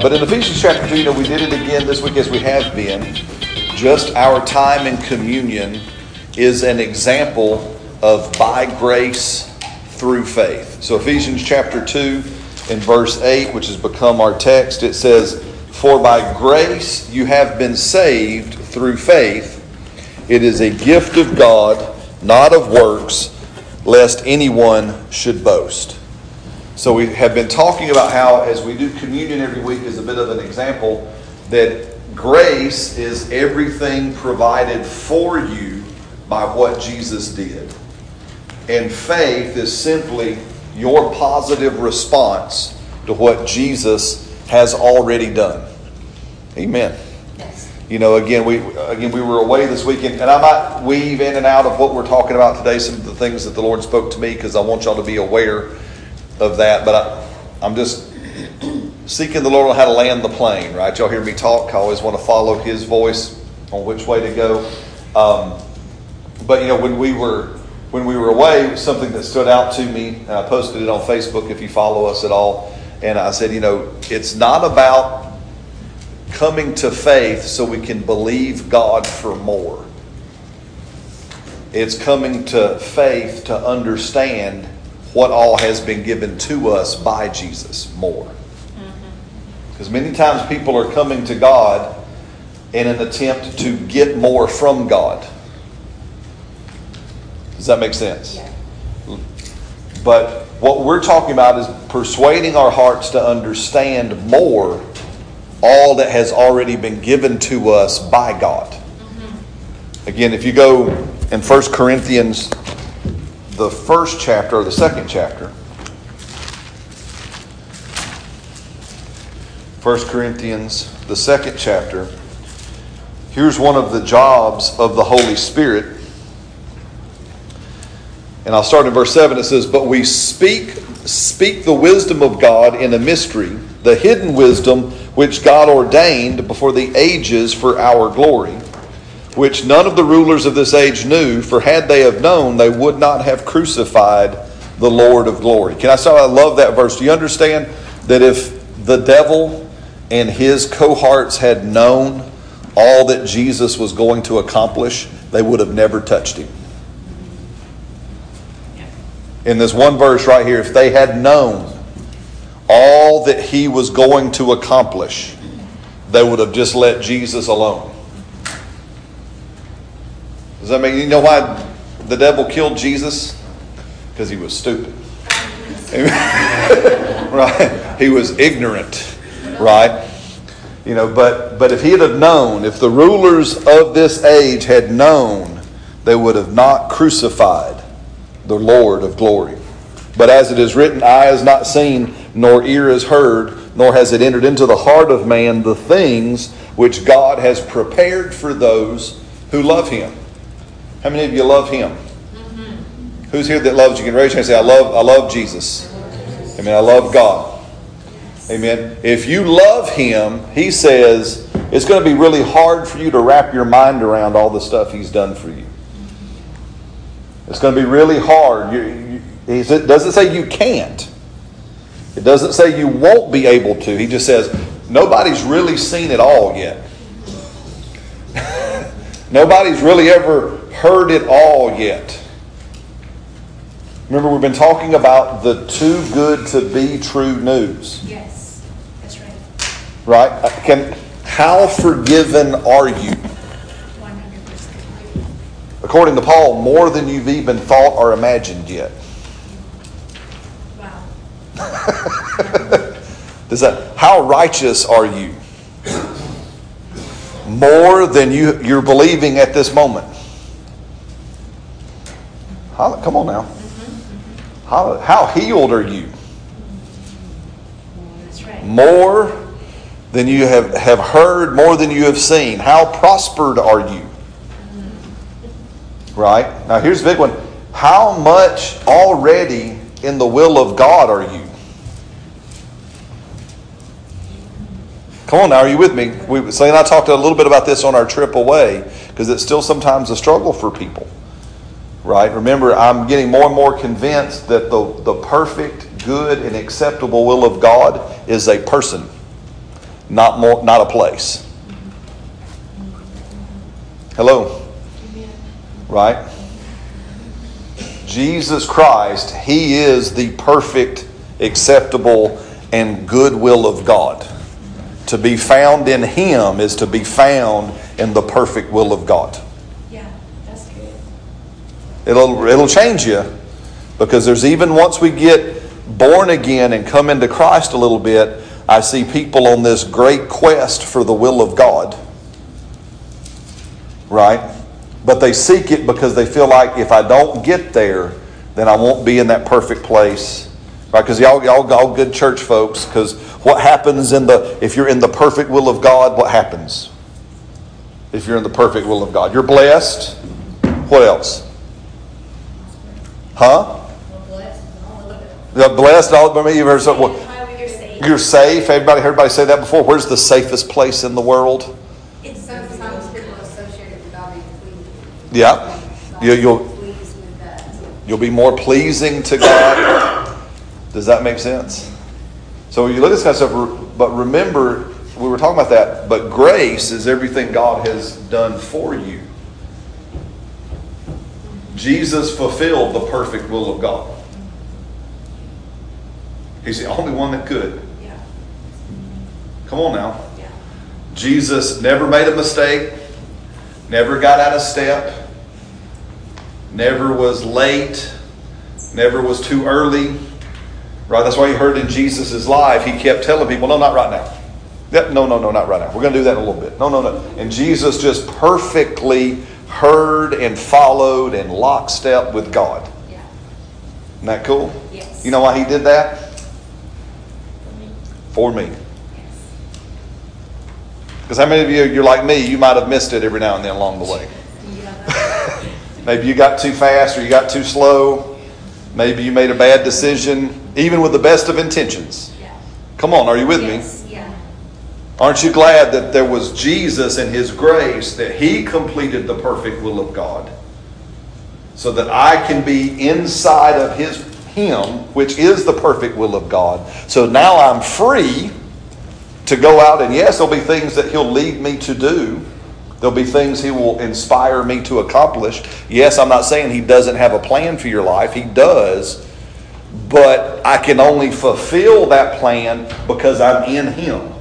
But in Ephesians chapter 2, you know, we did it again this week as we have been. Just our time in communion is an example of by grace through faith. So Ephesians chapter 2 in verse 8, which has become our text, it says, For by grace you have been saved through faith. It is a gift of God, not of works, lest anyone should boast. So we have been talking about how, as we do communion every week, is a bit of an example, that grace is everything provided for you by what Jesus did. And faith is simply your positive response to what Jesus has already done. Amen. Yes. You know, again, we again we were away this weekend, and I might weave in and out of what we're talking about today, some of the things that the Lord spoke to me, because I want y'all to be aware of that, but I, I'm just seeking the Lord on how to land the plane, right? Y'all hear me talk. I always want to follow His voice on which way to go. Um, but you know, when we were when we were away, something that stood out to me, and I posted it on Facebook if you follow us at all. And I said, you know, it's not about coming to faith so we can believe God for more. It's coming to faith to understand what all has been given to us by Jesus more. Because many times people are coming to God in an attempt to get more from God. Does that make sense? Yeah. But what we're talking about is persuading our hearts to understand more all that has already been given to us by God. Mm-hmm. Again, if you go in 1 Corinthians the first chapter or the second chapter. 1 Corinthians, the second chapter. Here's one of the jobs of the Holy Spirit. And I'll start in verse 7. It says, But we speak, speak the wisdom of God in a mystery, the hidden wisdom which God ordained before the ages for our glory which none of the rulers of this age knew, for had they have known, they would not have crucified the Lord of glory. Can I say I love that verse? Do you understand that if the devil and his cohorts had known all that Jesus was going to accomplish, they would have never touched him? In this one verse right here, if they had known all that he was going to accomplish, they would have just let Jesus alone. Does that mean you know why the devil killed Jesus? Because he was stupid. right? He was ignorant, right? You know, but but if he'd have known, if the rulers of this age had known, they would have not crucified the Lord of glory. But as it is written, eye has not seen, nor ear has heard, nor has it entered into the heart of man the things which God has prepared for those who love him. How many of you love Him? Mm-hmm. Who's here that loves you? Can raise your hand and say, I love, I love Jesus. Amen. I love God. Amen. If you love Him, He says it's going to be really hard for you to wrap your mind around all the stuff He's done for you. It's going to be really hard. You, you, it doesn't say you can't. It doesn't say you won't be able to. He just says nobody's really seen it all yet. Nobody's really ever heard it all yet. Remember, we've been talking about the too good to be true news. Yes, that's right. Right? Uh, can, how forgiven are you? 100%. According to Paul, more than you've even thought or imagined yet. Wow. Does that, how righteous are you? More than you, you're believing at this moment. Come on now. How, how healed are you? More than you have, have heard, more than you have seen. How prospered are you? Mm-hmm. Right? Now, here's the big one. How much already in the will of God are you? Come on now, are you with me? We, Slay and I talked a little bit about this on our trip away because it's still sometimes a struggle for people right? Remember, I'm getting more and more convinced that the, the perfect, good, and acceptable will of God is a person. not more, not a place. Hello? Right? Jesus Christ, He is the perfect, acceptable, and good will of God. To be found in Him is to be found in the perfect will of God. Yeah, that's good. It'll, it'll change you because there's even once we get born again and come into Christ a little bit, I see people on this great quest for the will of God. Right? But they seek it because they feel like if I don't get there, then I won't be in that perfect place. Right? Because y'all, y'all, all good church folks, because what happens in the, if you're in the perfect will of God, what happens? If you're in the perfect will of God, you're blessed. What else? Huh? The blessed, all, I mean, you've heard so, well, You're safe. Everybody, heard everybody say that before. Where's the safest place in the world? It's Sometimes people associate with God. Yeah. You, you'll, Pleased with that. you'll be more pleasing to God. Does that make sense? So you look at this kind of stuff, but remember, we were talking about that, but grace is everything God has done for you. Jesus fulfilled the perfect will of God. He's the only one that could. Yeah, Come on now. yeah. Jesus never made a mistake, never got out of step, never was late, never was too early. Right? That's why you heard in Jesus' life, he kept telling people, no, not right now. Yep, no, no, no, not right now. We're going to do that in a little bit. No, no, no. And Jesus just perfectly heard and followed and lockstep with God. Yeah. Isn't that cool? Yes. You know why he did that? For me. Yes. Because how many of you, you're like me, you might have missed it every now and then along the way. Yeah. Maybe you got too fast or you got too slow. Maybe you made a bad decision, even with the best of intentions. Yeah. Come on, are you with me? Yeah. Aren't you glad that there was Jesus and His grace, that He completed the perfect will of God? So that I can be inside of His Him, which is the perfect will of God. So now I'm free to go out and yes, there'll be things that He'll lead me to do. There'll be things He will inspire me to accomplish. Yes, I'm not saying He doesn't have a plan for your life, He does. But I can only fulfill that plan because I'm in Him.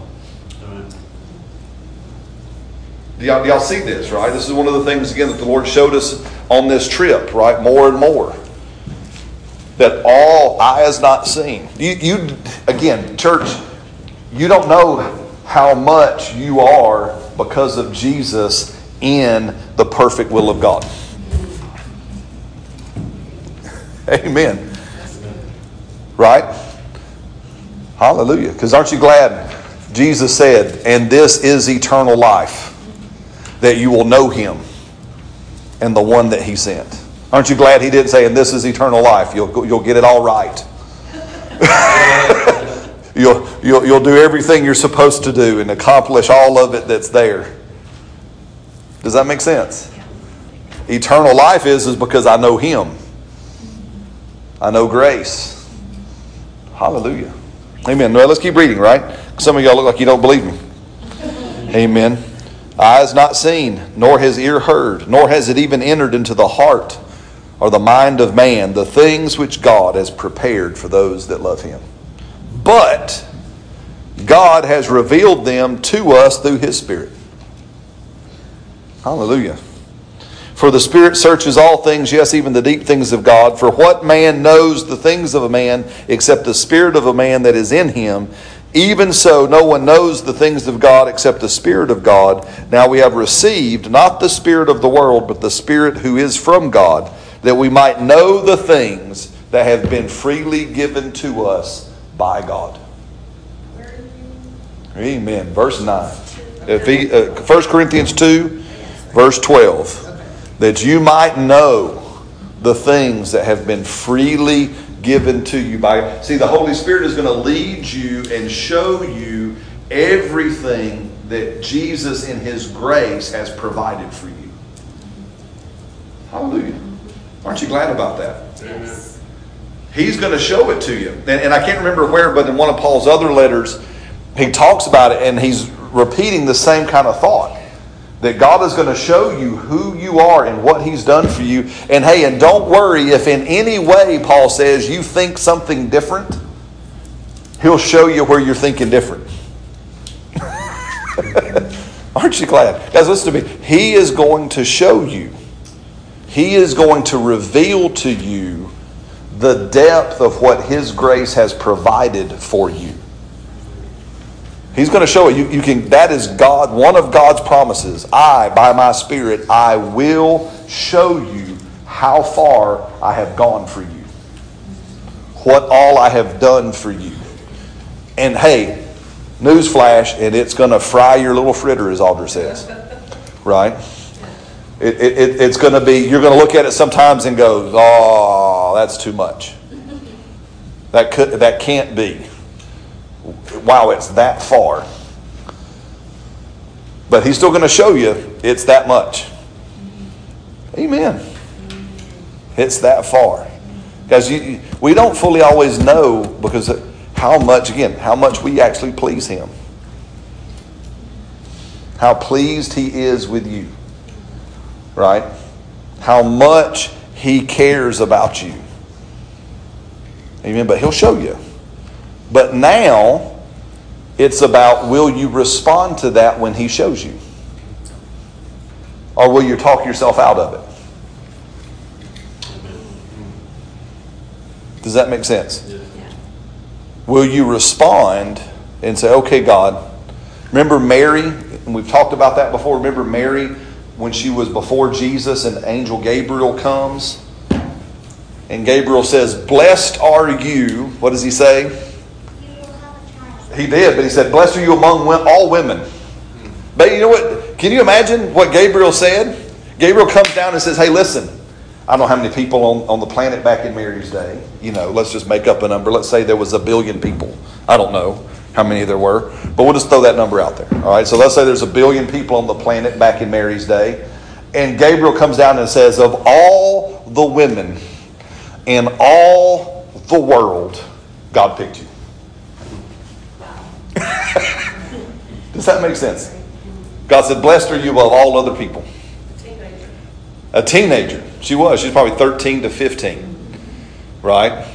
Do y'all, do y'all see this, right? This is one of the things, again, that the Lord showed us on this trip, right? More and more. That all eyes not seen. You, you again, church, you don't know how much you are because of Jesus in the perfect will of God. Amen. Right? Hallelujah. Because aren't you glad Jesus said, and this is eternal life, that you will know him and the one that he sent. Aren't you glad he didn't say, and this is eternal life? You'll, you'll get it all right. you'll, you'll, you'll do everything you're supposed to do and accomplish all of it that's there. Does that make sense? Eternal life is, is because I know him. I know grace. Hallelujah. Amen. Well, let's keep reading, right? Some of y'all look like you don't believe me. Amen. Eyes not seen, nor has ear heard, nor has it even entered into the heart or the mind of man the things which God has prepared for those that love him. But God has revealed them to us through his Spirit. Hallelujah. For the Spirit searches all things, yes, even the deep things of God. For what man knows the things of a man except the Spirit of a man that is in him? Even so, no one knows the things of God except the Spirit of God. Now we have received not the Spirit of the world, but the Spirit who is from God, that we might know the things that have been freely given to us by God. Amen. Verse 9. Ephe- uh, 1 Corinthians 2, verse 12. That you might know the things that have been freely given to you by see the holy spirit is going to lead you and show you everything that jesus in his grace has provided for you. Hallelujah. Aren't you glad about that? Yes. He's going to show it to you. And, and I can't remember where, but in one of Paul's other letters, he talks about it and he's repeating the same kind of thought that God is going to show you who you are and what he's done for you. And hey, and don't worry if in any way, Paul says, you think something different, he'll show you where you're thinking different. Aren't you glad? Guys, listen to me. He is going to show you, He is going to reveal to you the depth of what His grace has provided for you. He's going to show it. You, you can, that is God, one of God's promises. I, by my Spirit, I will show you how far I have gone for you. What all I have done for you. And hey, newsflash, and it's going to fry your little fritter, as Audra says. Right? It, it, it's going to be, you're going to look at it sometimes and go, oh, that's too much. That, could, that can't be. Wow, it's that far. But he's still going to show you it's that much. Amen. It's that far. Because we don't fully always know because how much, again, how much we actually please him. How pleased he is with you. Right? How much he cares about you. Amen. But he'll show you. But now, it's about will you respond to that when he shows you? Or will you talk yourself out of it? Does that make sense? Yeah. Will you respond and say, okay, God? Remember Mary? And we've talked about that before. Remember Mary when she was before Jesus and angel Gabriel comes? And Gabriel says, Blessed are you. What does he say? He did, but he said, Blessed are you among all women. But you know what? Can you imagine what Gabriel said? Gabriel comes down and says, Hey, listen, I don't know how many people on, on the planet back in Mary's day. You know, let's just make up a number. Let's say there was a billion people. I don't know how many there were, but we'll just throw that number out there. All right, so let's say there's a billion people on the planet back in Mary's day. And Gabriel comes down and says, Of all the women in all the world, God picked you. Does that make sense? God said, Blessed are you above all other people. A Teenager. A teenager. She was. She was probably 13 to 15. Right?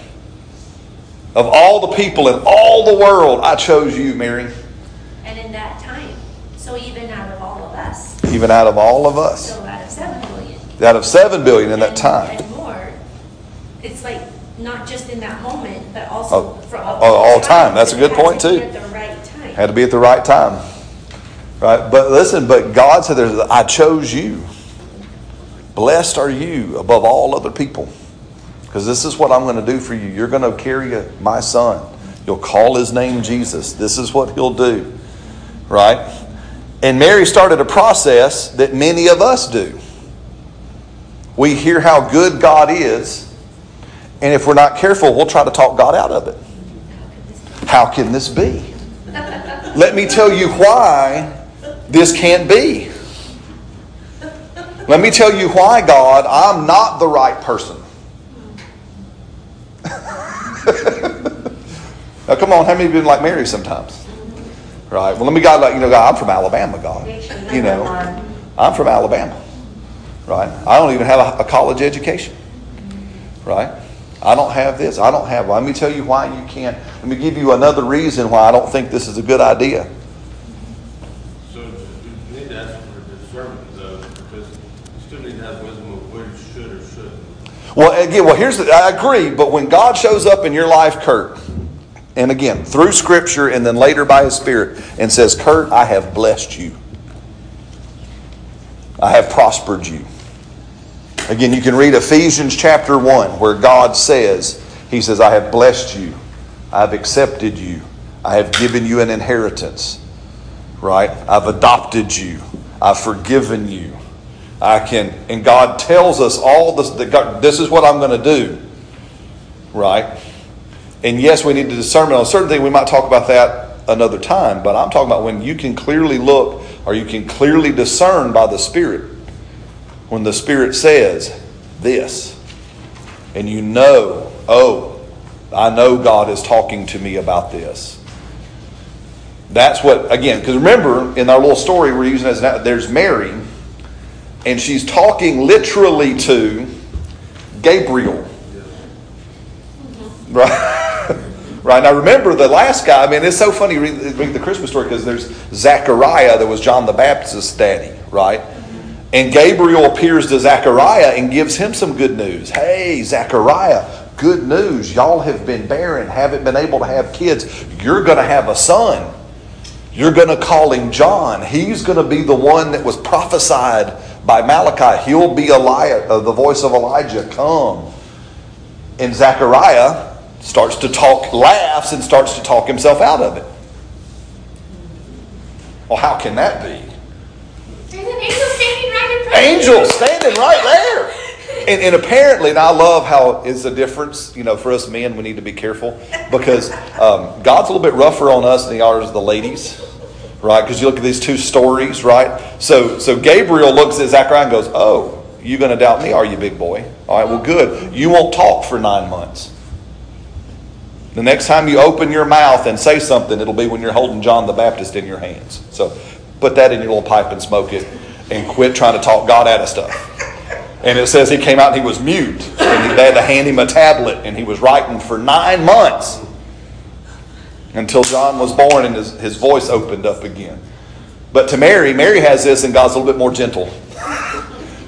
Of all the people in all the world, I chose you, Mary. And in that time, so even out of all of us, Even out of all of us. so out of seven billion. Out of 7 billion in that time. And more, it's like, not just in that moment, but also Oh, for oh, all time. That's a good point, too. At the right time. Had to be at the right time. Right? But listen, but God said, I chose you. Blessed are you above all other people. Because this is what I'm going to do for you. You're going to carry a, my son. You'll call his name Jesus. This is what he'll do. Right? And Mary started a process that many of us do. We hear how good God is, and if we're not careful, we'll try to talk God out of it. How can this be? Let me tell you why this can't be. Let me tell you why, God, I'm not the right person. now, come on, how many of you been like Mary sometimes? Right. Well, let me God like you know, God, I'm from Alabama, God. You know, I'm from Alabama. Right. I don't even have a, a college education. Right. I don't have this. I don't have. Let me tell you why you can't. Let me give you another reason why I don't think this is a good idea. So you need to ask for discernment though, because you still need to have wisdom of what you should or shouldn't. Well, again, well, here's the, I agree, but when God shows up in your life, Kurt, and again, through Scripture and then later by His Spirit, and says, Kurt, I have blessed you. I have prospered you. Again, you can read Ephesians chapter 1, where God says, He says, I have blessed you. I have accepted you. I have given you an inheritance. Right? I've adopted you. I've forgiven you. I can, and God tells us all this, that God, this is what I'm going to do. Right? And yes, we need to discernment on a certain things. We might talk about that another time, but I'm talking about when you can clearly look or you can clearly discern by the Spirit when the Spirit says this, and you know, oh, I know God is talking to me about this. That's what, again, because remember, in our little story we're using as an, there's Mary, and she's talking literally to Gabriel. Mm-hmm. Right? right. Now remember the last guy, I mean, it's so funny read, read the Christmas story because there's Zechariah that was John the Baptist's daddy, right? And Gabriel appears to Zechariah and gives him some good news. Hey, Zechariah, good news. Y'all have been barren, haven't been able to have kids. You're going to have a son. You're going to call him John. He's going to be the one that was prophesied by Malachi. He'll be Elijah, uh, the voice of Elijah. Come. And Zechariah starts to talk, laughs, and starts to talk himself out of it. Well, how can that be? There's an Angel standing right there. And, and apparently, and I love how it's a difference, you know, for us men, we need to be careful because um, God's a little bit rougher on us than he is the ladies, right? Because you look at these two stories, right? So, so Gabriel looks at Zechariah and goes, Oh, you going to doubt me, are you, big boy? All right, well, good. You won't talk for nine months. The next time you open your mouth and say something, it'll be when you're holding John the Baptist in your hands. So put that in your little pipe and smoke it and quit trying to talk God out of stuff. And it says he came out and he was mute. And they had to hand him a tablet and he was writing for nine months until John was born and his, his voice opened up again. But to Mary, Mary has this and God's a little bit more gentle.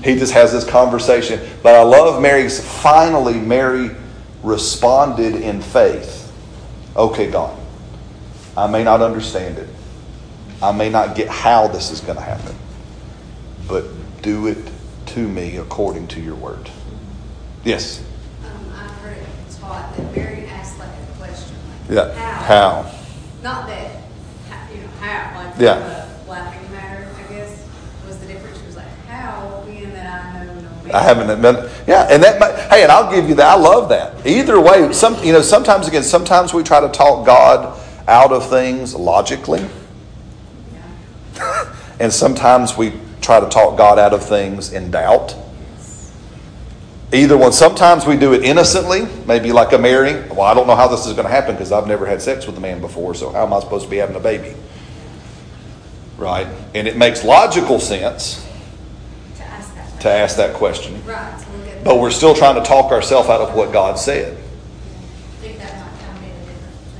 he just has this conversation. But I love Mary's, finally, Mary responded in faith. Okay, God, I may not understand it. I may not get how this is going to happen. But do it to me according to your word. Yes? Um, I've heard it taught that Mary asked like a question, like, Yeah. how? How? Not that, you know, how, like, Yeah. the laughing matter, I guess, was the difference. She was like, how, being that I know no man. I haven't been, yeah, and that, might, hey, and I'll give you that. I love that. Either way, some, you know, sometimes again, sometimes we try to talk God out of things logically, Yeah. and sometimes we try to talk God out of things in doubt. Either one. Sometimes we do it innocently, maybe like a Mary. Well, I don't know how this is going to happen because I've never had sex with a man before, so how am I supposed to be having a baby? Right? And it makes logical sense To ask that. to ask that question, Right, at. but we're still trying to talk ourselves out of what God said. I think that might kind of made a difference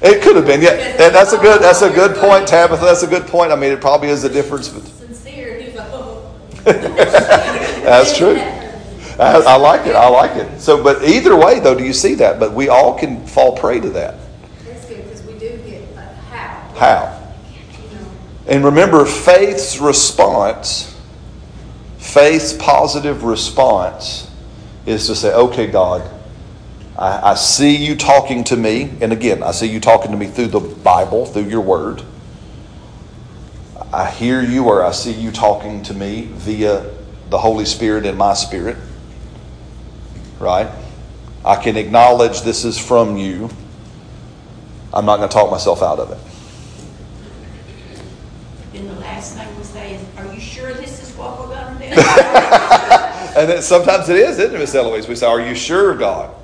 with her. It could have been, yeah. And that's a good. That's a good point, Tabitha. That's a good point. I mean, it probably is a difference. But Sincere, he's like, oh. that's true. I, I like it. I like it. So, but either way, though, do you see that? But we all can fall prey to that. That's good, because we do get like, how. How? You know, And remember, faith's response, faith's positive response, is to say, "Okay, God, I, I see you talking to me, and again, I see you talking to me through the Bible, through your Word." I hear you or I see you talking to me via the Holy Spirit in my spirit. Right? I can acknowledge this is from you. I'm not going to talk myself out of it. And the last thing we say is, are you sure this is what we're gonna do? And then sometimes it is, isn't it, Miss Eloise? We say, Are you sure, God?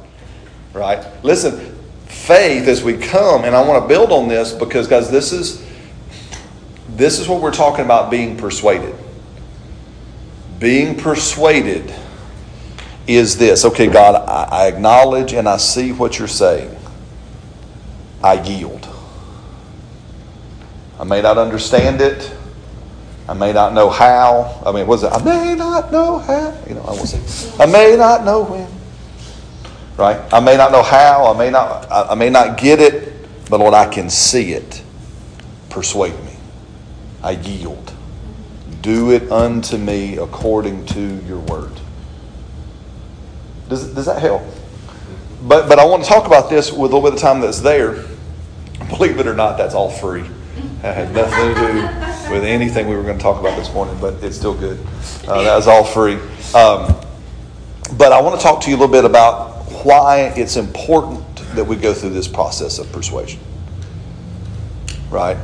Right? Listen, faith as we come, and I want to build on this because, guys, this is this is what we're talking about being persuaded. Being persuaded is this. Okay, God, I, acknowledge and I see what you're saying. I yield. I may not understand it. I may not know how. I mean, was it? I may not know how. You know, I won't say, I may not know when. Right? I may not know how. I may not. I, I may not get it, but Lord, I can see it. Persuade me. I yield. Do it unto me according to your word. Does, does that help? But but I want to talk about this with a little bit of time that's there. Believe it or not, that's all free. That had nothing to do with anything we were going to talk about this morning, but it's still good. Uh, that was all free. Um, but I want to talk to you a little bit about why it's important that we go through this process of persuasion. Right?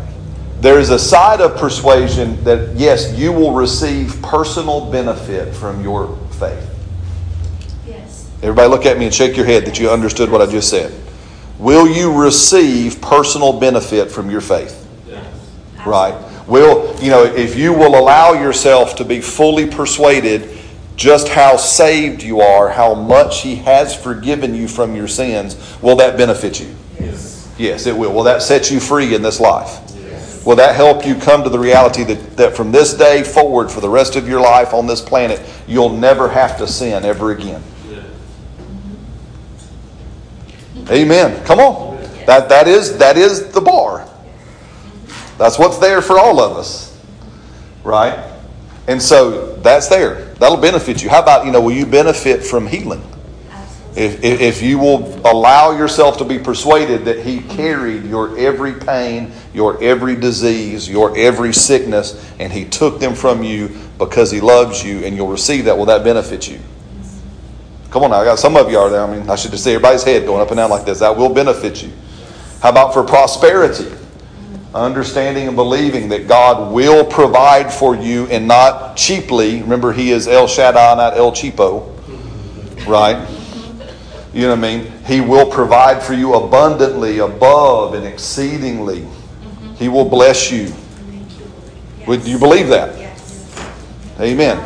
There is a side of persuasion that, yes, you will receive personal benefit from your faith. Yes. Everybody look at me and shake your head that you understood what I just said. will you receive personal benefit from your faith? Yes. Right? Will, you know, if you will allow yourself to be fully persuaded just how saved you are, how much He has forgiven you from your sins, will that benefit you? Yes. Yes, it will. Will that set you free in this life? Will that help you come to the reality that, that from this day forward, for the rest of your life on this planet, you'll never have to sin ever again? Amen. Come on. That, that, is, that is the bar. That's what's there for all of us. Right? And so that's there. That'll benefit you. How about, you know, will you benefit from healing? If, if you will allow yourself to be persuaded that He carried your every pain, your every disease, your every sickness, and He took them from you because He loves you, and you'll receive that, will that benefit you? Come on now, I got some of you are there. I mean, I should just see everybody's head going up and down like this. That will benefit you. How about for prosperity? Understanding and believing that God will provide for you and not cheaply. Remember, He is El Shaddai, not El Cheapo. Right? You know what I mean? He will provide for you abundantly, above, and exceedingly. He will bless you. Would you believe that? Yes. Amen.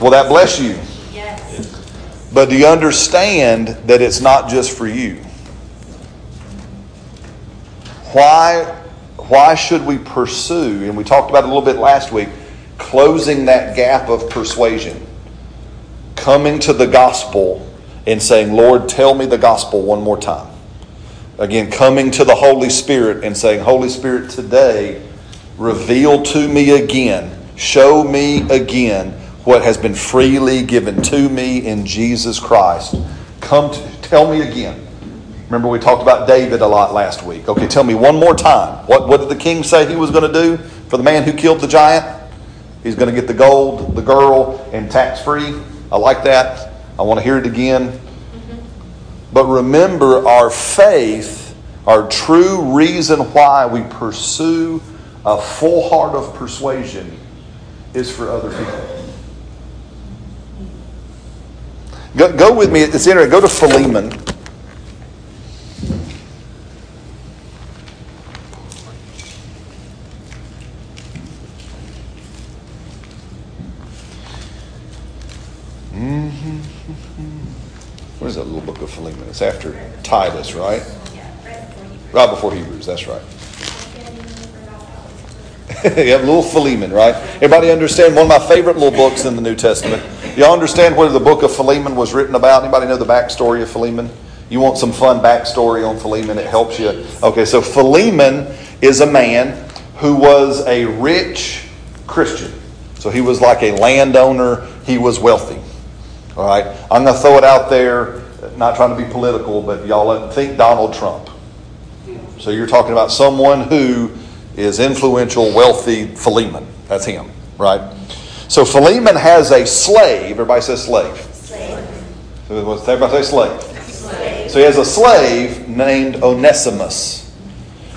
Will that bless you? Yes. But do you understand that it's not just for you? Why, why should we pursue, and we talked about it a little bit last week, closing that gap of persuasion? Coming to the gospel and saying, Lord, tell me the gospel one more time. Again, coming to the Holy Spirit and saying, Holy Spirit, today, reveal to me again, show me again what has been freely given to me in Jesus Christ. Come to, tell me again. Remember, we talked about David a lot last week. Okay, tell me one more time. What, what did the king say he was going to do for the man who killed the giant? He's going to get the gold, the girl, and tax free. I like that. I want to hear it again. But remember, our faith, our true reason why we pursue a full heart of persuasion is for other people. Go, go with me. It's interesting. Go to Philemon. What is Philemon? It's after Titus, right? Right before Hebrews, that's right. you have little Philemon, right? Everybody understand one of my favorite little books in the New Testament. Y'all understand what the book of Philemon was written about? Anybody know the backstory of Philemon? You want some fun backstory on Philemon? It helps you. Okay, so Philemon is a man who was a rich Christian. So he was like a landowner. He was wealthy. All right, I'm going to throw it out there. Not trying to be political, but y'all think Donald Trump. So you're talking about someone who is influential, wealthy, Philemon. That's him, right? So Philemon has a slave. Everybody says slave. Slave. Everybody say slave. Slave. So he has a slave named Onesimus.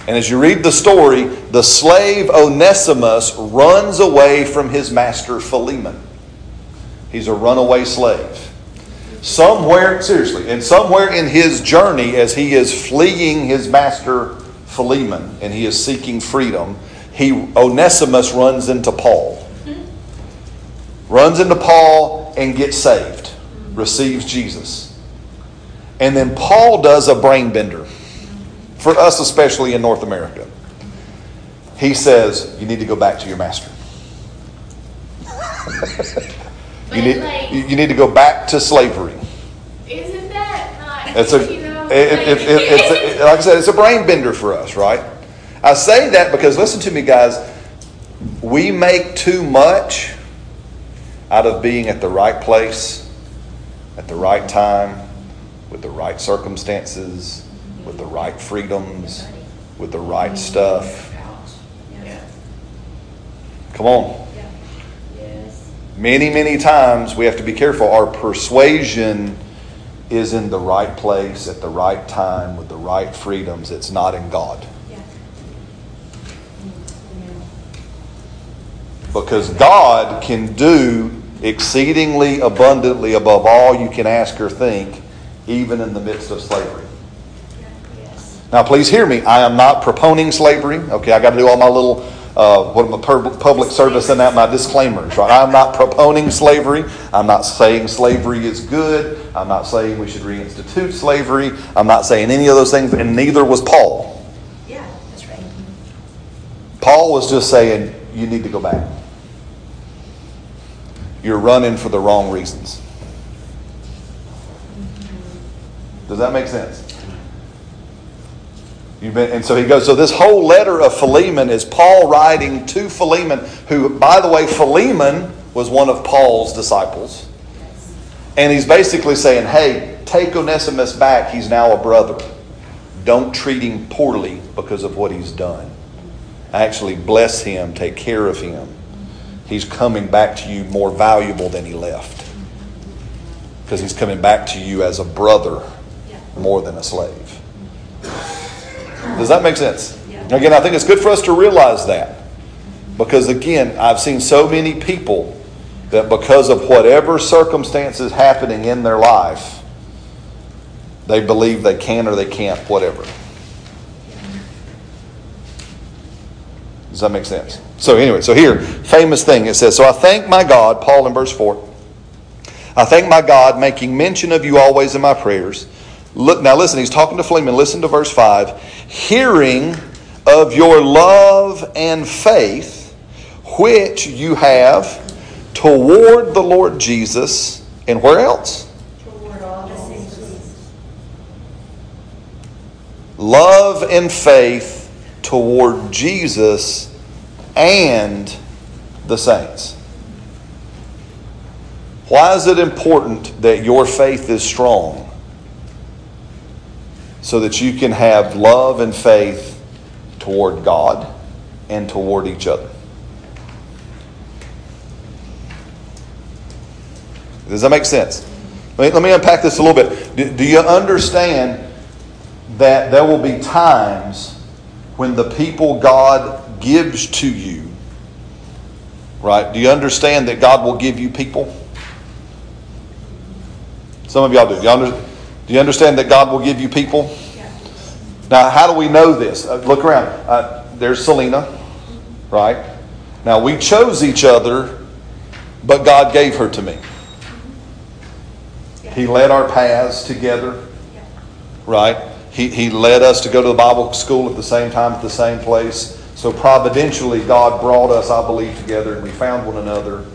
And as you read the story, the slave Onesimus runs away from his master Philemon. He's a runaway slave. Somewhere, seriously, and somewhere in his journey, as he is fleeing his master Philemon and he is seeking freedom, he Onesimus runs into Paul. Runs into Paul and gets saved, receives Jesus. And then Paul does a brain bender for us, especially in North America. He says, You need to go back to your master. you, need, you you need to go back to slavery. Isn't that not, It's a, you know, it, it, it, it's a, like I said, it's a brain bender for us, right? I say that because listen to me, guys. We make too much out of being at the right place, at the right time, with the right circumstances, with the right freedoms, with the right stuff. Come on. Many, many times we have to be careful. Our persuasion is in the right place at the right time with the right freedoms. It's not in God. Yeah. Because God can do exceedingly abundantly above all you can ask or think, even in the midst of slavery. Now, please hear me. I am not proponing slavery. Okay, I got to do all my little, uh, what my pub- public service and that, my disclaimers, right? I'm not proponing slavery. I'm not saying slavery is good. I'm not saying we should reinstitute slavery. I'm not saying any of those things, and neither was Paul. Yeah, that's right. Paul was just saying, you need to go back. You're running for the wrong reasons. Does that make sense? Been, and so he goes, so this whole letter of Philemon is Paul writing to Philemon, who, by the way, Philemon was one of Paul's disciples. And he's basically saying, hey, take Onesimus back. He's now a brother. Don't treat him poorly because of what he's done. Actually, bless him, take care of him. He's coming back to you more valuable than he left. Because he's coming back to you as a brother more than a slave. Does that make sense? Yeah. Again, I think it's good for us to realize that. Because again, I've seen so many people that because of whatever circumstances happening in their life, they believe they can or they can't, whatever. Does that make sense? So, anyway, so here, famous thing it says, So I thank my God, Paul in verse 4. I thank my God, making mention of you always in my prayers. Look, now listen, he's talking to Philemon. Listen to verse 5. Hearing of your love and faith, which you have toward the Lord Jesus, and where else? Toward all the saints. Love and faith toward Jesus and the saints. Why is it important that your faith is strong? So that you can have love and faith toward God and toward each other. Does that make sense? Let me, let me unpack this a little bit. Do, do you understand that there will be times when the people God gives to you, right? Do you understand that God will give you people? Some of y'all do. Y'all under, do you understand that God will give you people? Now, how do we know this? Uh, look around. Uh, there's Selena, right? Now, we chose each other, but God gave her to me. He led our paths together, right? He, he led us to go to the Bible school at the same time, at the same place. So providentially, God brought us, I believe, together and we found one another.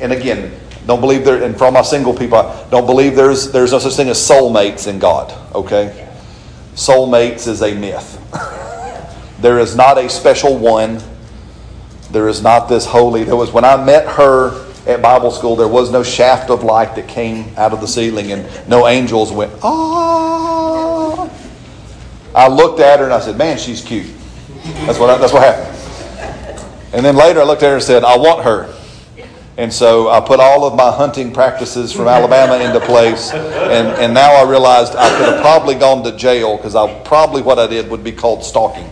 And again, don't believe there, and for all my single people, I don't believe there's, there's no such thing as soulmates in God, okay? Soulmates is a myth. there is not a special one. There is not this holy. There was, when I met her at Bible school, there was no shaft of light that came out of the ceiling and no angels went, ah. I looked at her and I said, man, she's cute. That's what, I, that's what happened. And then later I looked at her and said, I want her. And so I put all of my hunting practices from Alabama into place. And, and now I realized I could have probably gone to jail because I probably what I did would be called stalking.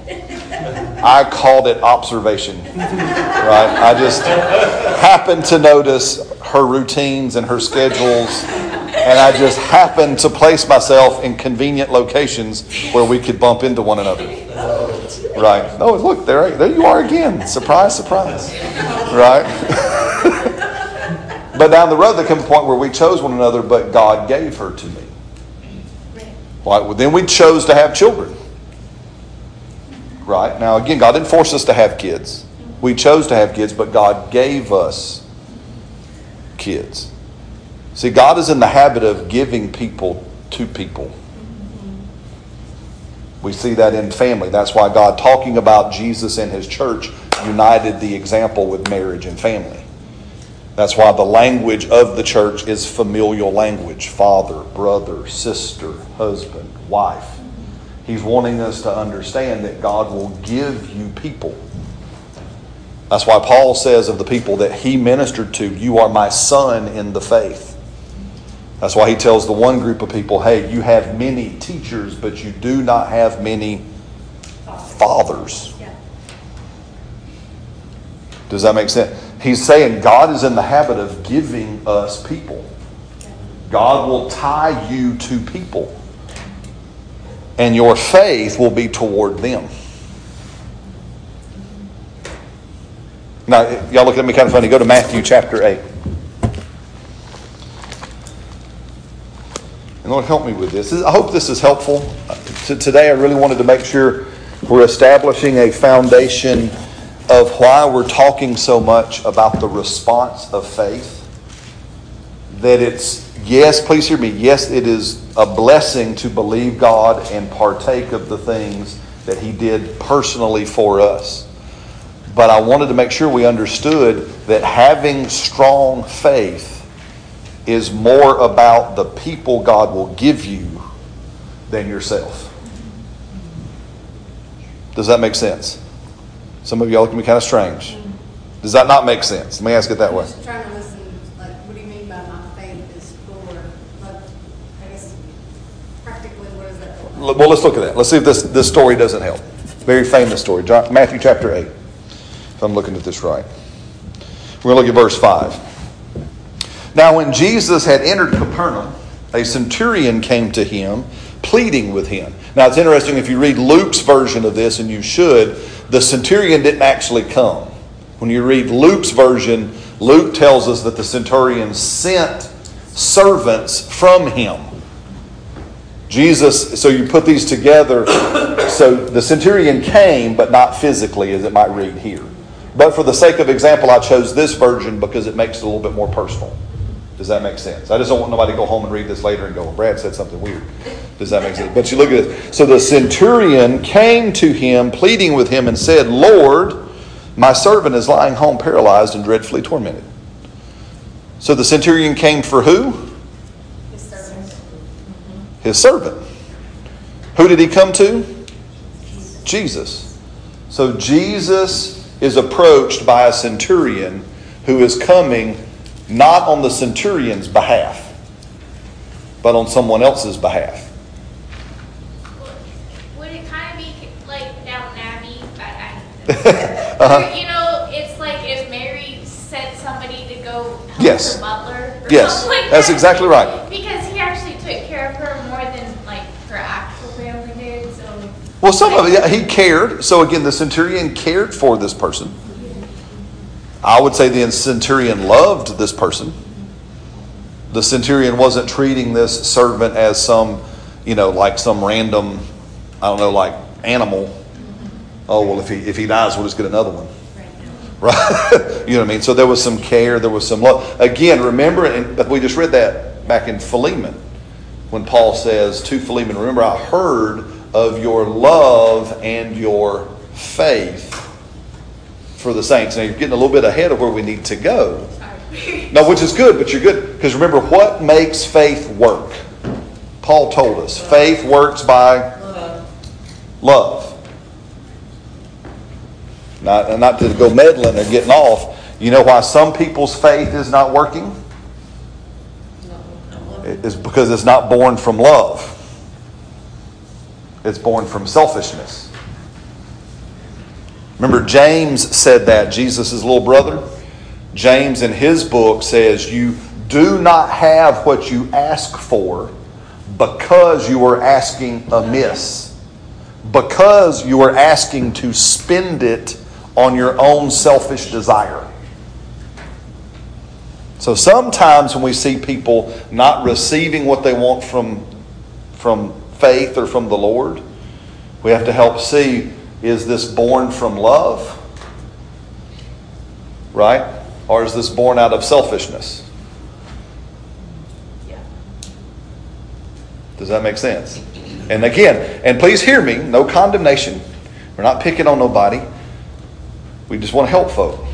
I called it observation. Right? I just happened to notice her routines and her schedules. And I just happened to place myself in convenient locations where we could bump into one another. Right. Oh, look, there, there you are again. Surprise, surprise. Right? but down the road, there came a point where we chose one another, but God gave her to me. Right. Well, then we chose to have children. Right? Now, again, God didn't force us to have kids. We chose to have kids, but God gave us kids. See, God is in the habit of giving people to people. We see that in family. That's why God, talking about Jesus and his church, united the example with marriage and family. That's why the language of the church is familial language father, brother, sister, husband, wife. He's wanting us to understand that God will give you people. That's why Paul says of the people that he ministered to, You are my son in the faith. That's why he tells the one group of people, Hey, you have many teachers, but you do not have many fathers. Does that make sense? He's saying God is in the habit of giving us people. God will tie you to people. and your faith will be toward them. Now, y'all look at me kind of funny. Go to Matthew chapter 8. And Lord, help me with this. I hope this is helpful. Today, I really wanted to make sure we're establishing a foundation of why we're talking so much about the response of faith. That it's, yes, please hear me, yes, it is a blessing to believe God and partake of the things that He did personally for us. But I wanted to make sure we understood that having strong faith is more about the people God will give you than yourself. Does that make sense? Some of y'all can be kind of strange. Does that not make sense? Let me ask it that way. trying to listen, like, what do you mean by my faith is for, like, I guess, practically, what is that? for? Well, let's look at that. Let's see if this, this story doesn't help. Very famous story. John, Matthew chapter 8, if I'm looking at this right. We're going to look at verse 5. Now, when Jesus had entered Capernaum, a centurion came to him, pleading with him. Now, it's interesting if you read Luke's version of this, and you should, the centurion didn't actually come. When you read Luke's version, Luke tells us that the centurion sent servants from him. Jesus, so you put these together. So the centurion came, but not physically, as it might read here. But for the sake of example, I chose this version because it makes it a little bit more personal. Does that make sense? I just don't want nobody to go home and read this later and go, Brad said something weird. Does that make sense? But you look at this. So the centurion came to him, pleading with him, and said, Lord, my servant is lying home paralyzed and dreadfully tormented. So the centurion came for who? His servant. Mm-hmm. His servant. Who did he come to? Jesus. So Jesus is approached by a centurion who is coming not on the centurion's behalf, but on someone else's behalf. Would it kind of be like Downton Abbey? Uh-huh. You know, it's like if Mary sent somebody to go help Yes. her butler. Or Yes, something like that's that. exactly right. Because he actually took care of her more than like her actual family did. So. Well, some of it, yeah, he cared. So again, the centurion cared for this person. I would say the centurion loved this person. The centurion wasn't treating this servant as some, you know, like some random, I don't know, like animal. Oh, well, if he, if he dies, we'll just get another one. Right? you know what I mean? So there was some care, there was some love. Again, remember, and we just read that back in Philemon when Paul says to Philemon, Remember, I heard of your love and your faith for the saints. Now, you're getting a little bit ahead of where we need to go. No, which is good, but you're good. Because remember, what makes faith work? Paul told us faith works by love. Not, not to go meddling or getting off. You know why some people's faith is not working? It's because it's not born from love. It's born from selfishness. Remember, James said that, Jesus' little brother. James in his book says, You do not have what you ask for because you are asking amiss, because you are asking to spend it on your own selfish desire. So sometimes when we see people not receiving what they want from, from faith or from the Lord, we have to help see is this born from love? Right? Or is this born out of selfishness? Yeah. Does that make sense? And again, and please hear me, no condemnation. We're not picking on nobody. We just want to help folk.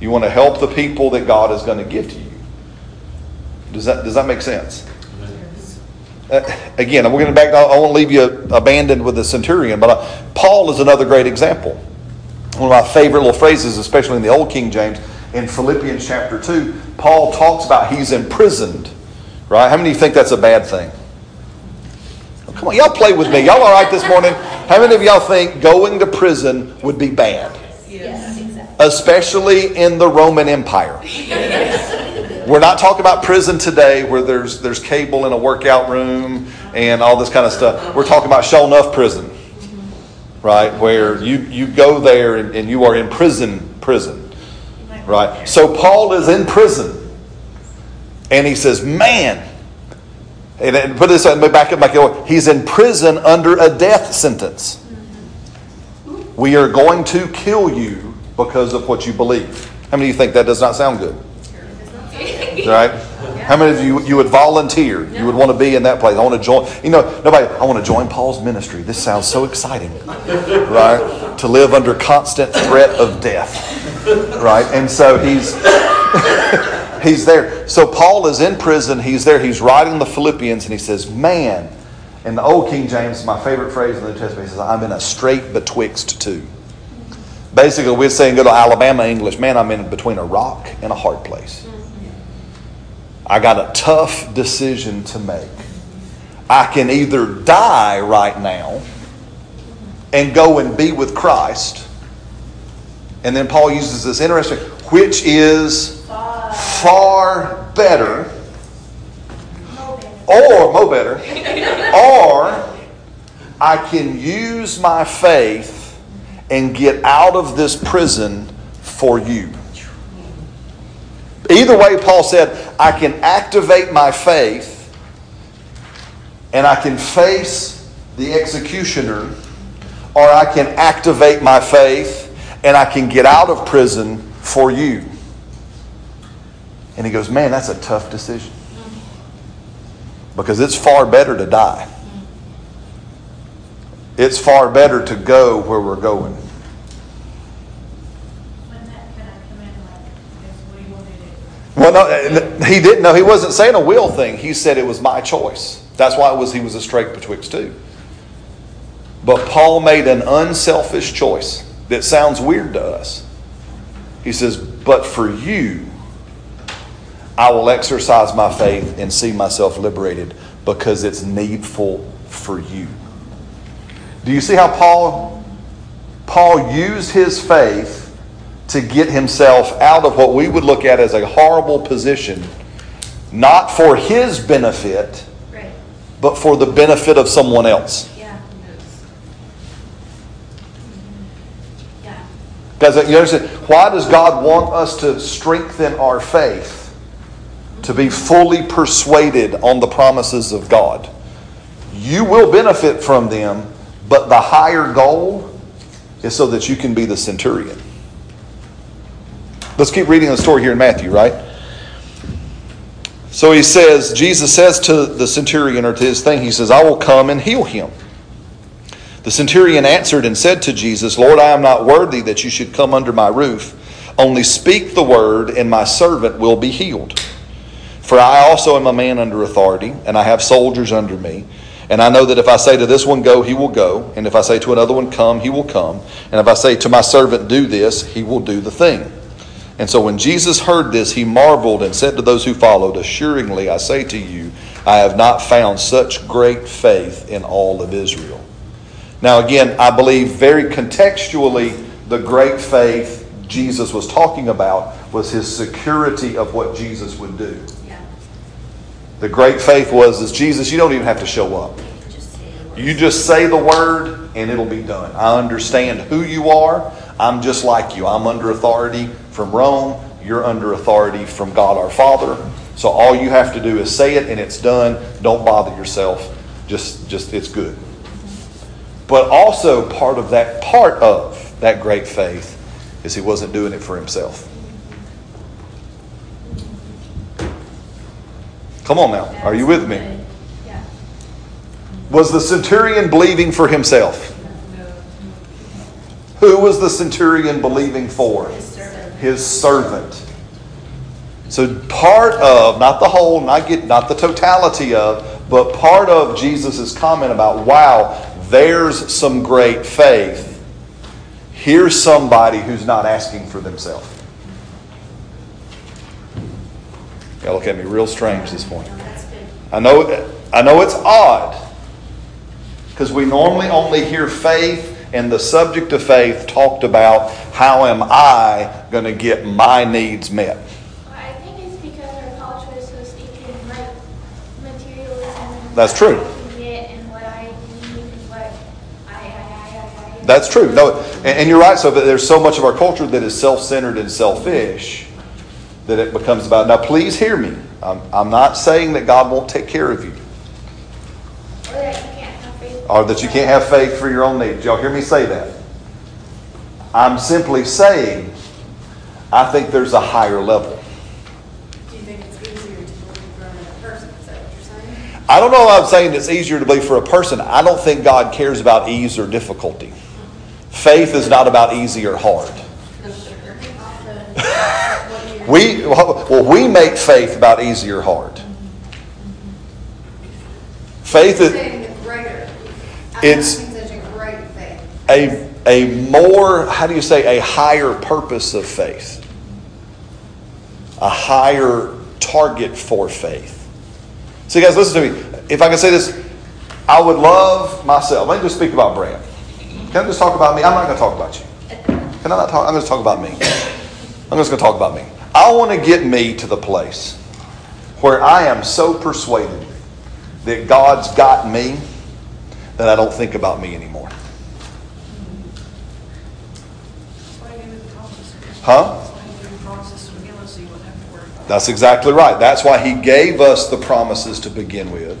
You want to help the people that God is going to give to you. Does that, does that make sense? Uh, again, we're going to back. I won't leave you abandoned with the centurion, but uh, Paul is another great example. One of my favorite little phrases, especially in the Old King James, in Philippians chapter two, Paul talks about he's imprisoned. Right? How many of you think that's a bad thing? Oh, come on, y'all play with me. Y'all all right this morning? How many of y'all think going to prison would be bad? Yes, exactly. especially in the Roman Empire. We're not talking about prison today where there's there's cable in a workout room and all this kind of stuff. We're talking about show enough prison, right? Where you, you go there and, and you are in prison, prison, right? So Paul is in prison, and he says, "Man." And put this back up, back up. He's in prison under a death sentence. We are going to kill you because of what you believe. How many of you think that does not sound good? Right? How many of you you would volunteer? You would want to be in that place. I want to join. You know, nobody. I want to join Paul's ministry. This sounds so exciting, right? To live under constant threat of death, right? And so he's he's there. So Paul is in prison. He's there. He's writing the Philippians, and he says, "Man." In the old King James, my favorite phrase in the New Testament, he says, "I'm in a strait betwixt two." Basically, we're saying, go to Alabama English, man, I'm in between a rock and a hard place. I got a tough decision to make. I can either die right now and go and be with Christ. And then Paul uses this interesting, which is far better, or mo better, or I can use my faith and get out of this prison for you. Either way, Paul said, I can activate my faith and I can face the executioner, or I can activate my faith and I can get out of prison for you. And he goes, Man, that's a tough decision. Because it's far better to die. It's far better to go where we're going. When that, can I come in like, this, what do you want me to do? He didn't. No, he wasn't saying a will thing. He said it was my choice. That's why it was he was a strait betwixt two. But Paul made an unselfish choice that sounds weird to us. He says, "But for you, I will exercise my faith and see myself liberated because it's needful for you." Do you see how Paul Paul used his faith to get himself out of what we would look at as a horrible position, not for his benefit, Right, but for the benefit of someone else. yeah. Mm-hmm. Yeah, Guys, you understand? Why does God want us to strengthen our faith to be fully persuaded on the promises of God? You will benefit from them, but the higher goal is so that you can be the centurion. Let's keep reading the story here in Matthew, right? So he says, Jesus says to the centurion or to his thing, he says, I will come and heal him. The centurion answered and said to Jesus, Lord, I am not worthy that you should come under my roof. Only speak the word, and my servant will be healed. For I also am a man under authority, and I have soldiers under me. And I know that if I say to this one, Go, he will go. And if I say to another one, Come, he will come. And if I say to my servant, Do this, he will do the thing. And so when Jesus heard this, he marveled and said to those who followed, Assuringly, I say to you, I have not found such great faith in all of Israel. Now, again, I believe very contextually, the great faith Jesus was talking about was his security of what Jesus would do. yeah. The great faith was is Jesus, you don't even have to show up. Just say the word. You just say the word and it'll be done. I understand who you are. I'm just like you. I'm under authority from Rome. You're under authority from God our Father. So all you have to do is say it and it's done. Don't bother yourself. Just just it's good. But also part of that part of that great faith is he wasn't doing it for himself. Come on now. Are you with me? Was the centurion believing for himself? Who was the centurion believing for? His servant. His servant. So part of, not the whole, not get, not the totality of, but part of Jesus' comment about, wow, there's some great faith. Here's somebody who's not asking for themselves. Y'all look at me real strange this morning. No, that's good. I know, I know it's odd because we normally only hear faith and the subject of faith talked about how am I going to get my needs met. I think it's because our culture is so steeped in like materialism. That's true. That's true. No, and you're right. So there's so much of our culture that is self-centered and selfish that it becomes about. Now, please hear me. I'm, I'm not saying that God won't take care of you. Or that you can't have faith. or that you can't have faith for your own needs. Y'all hear me say that? I'm simply saying, I think there's a higher level. Do you think it's easier to believe for another person? Is that what you're saying? I don't know if I'm saying it's easier to believe for a person. I don't think God cares about ease or difficulty. Faith is not about easy or hard. We, well, we make faith about easy or hard. Faith is saying the greater. I'm It's- a a, more, how do you say, a higher purpose of faith, a higher target for faith. See, guys, listen to me. If I can say this, I would love myself. Let me just speak about Brad. Can I just talk about me? I'm not going to talk about you. Can I not talk? I'm going to talk about me. I'm just going to talk about me. I want to get me to the place where I am so persuaded that God's got me that I don't think about me anymore. Huh? That's exactly right. That's why he gave us the promises to begin with.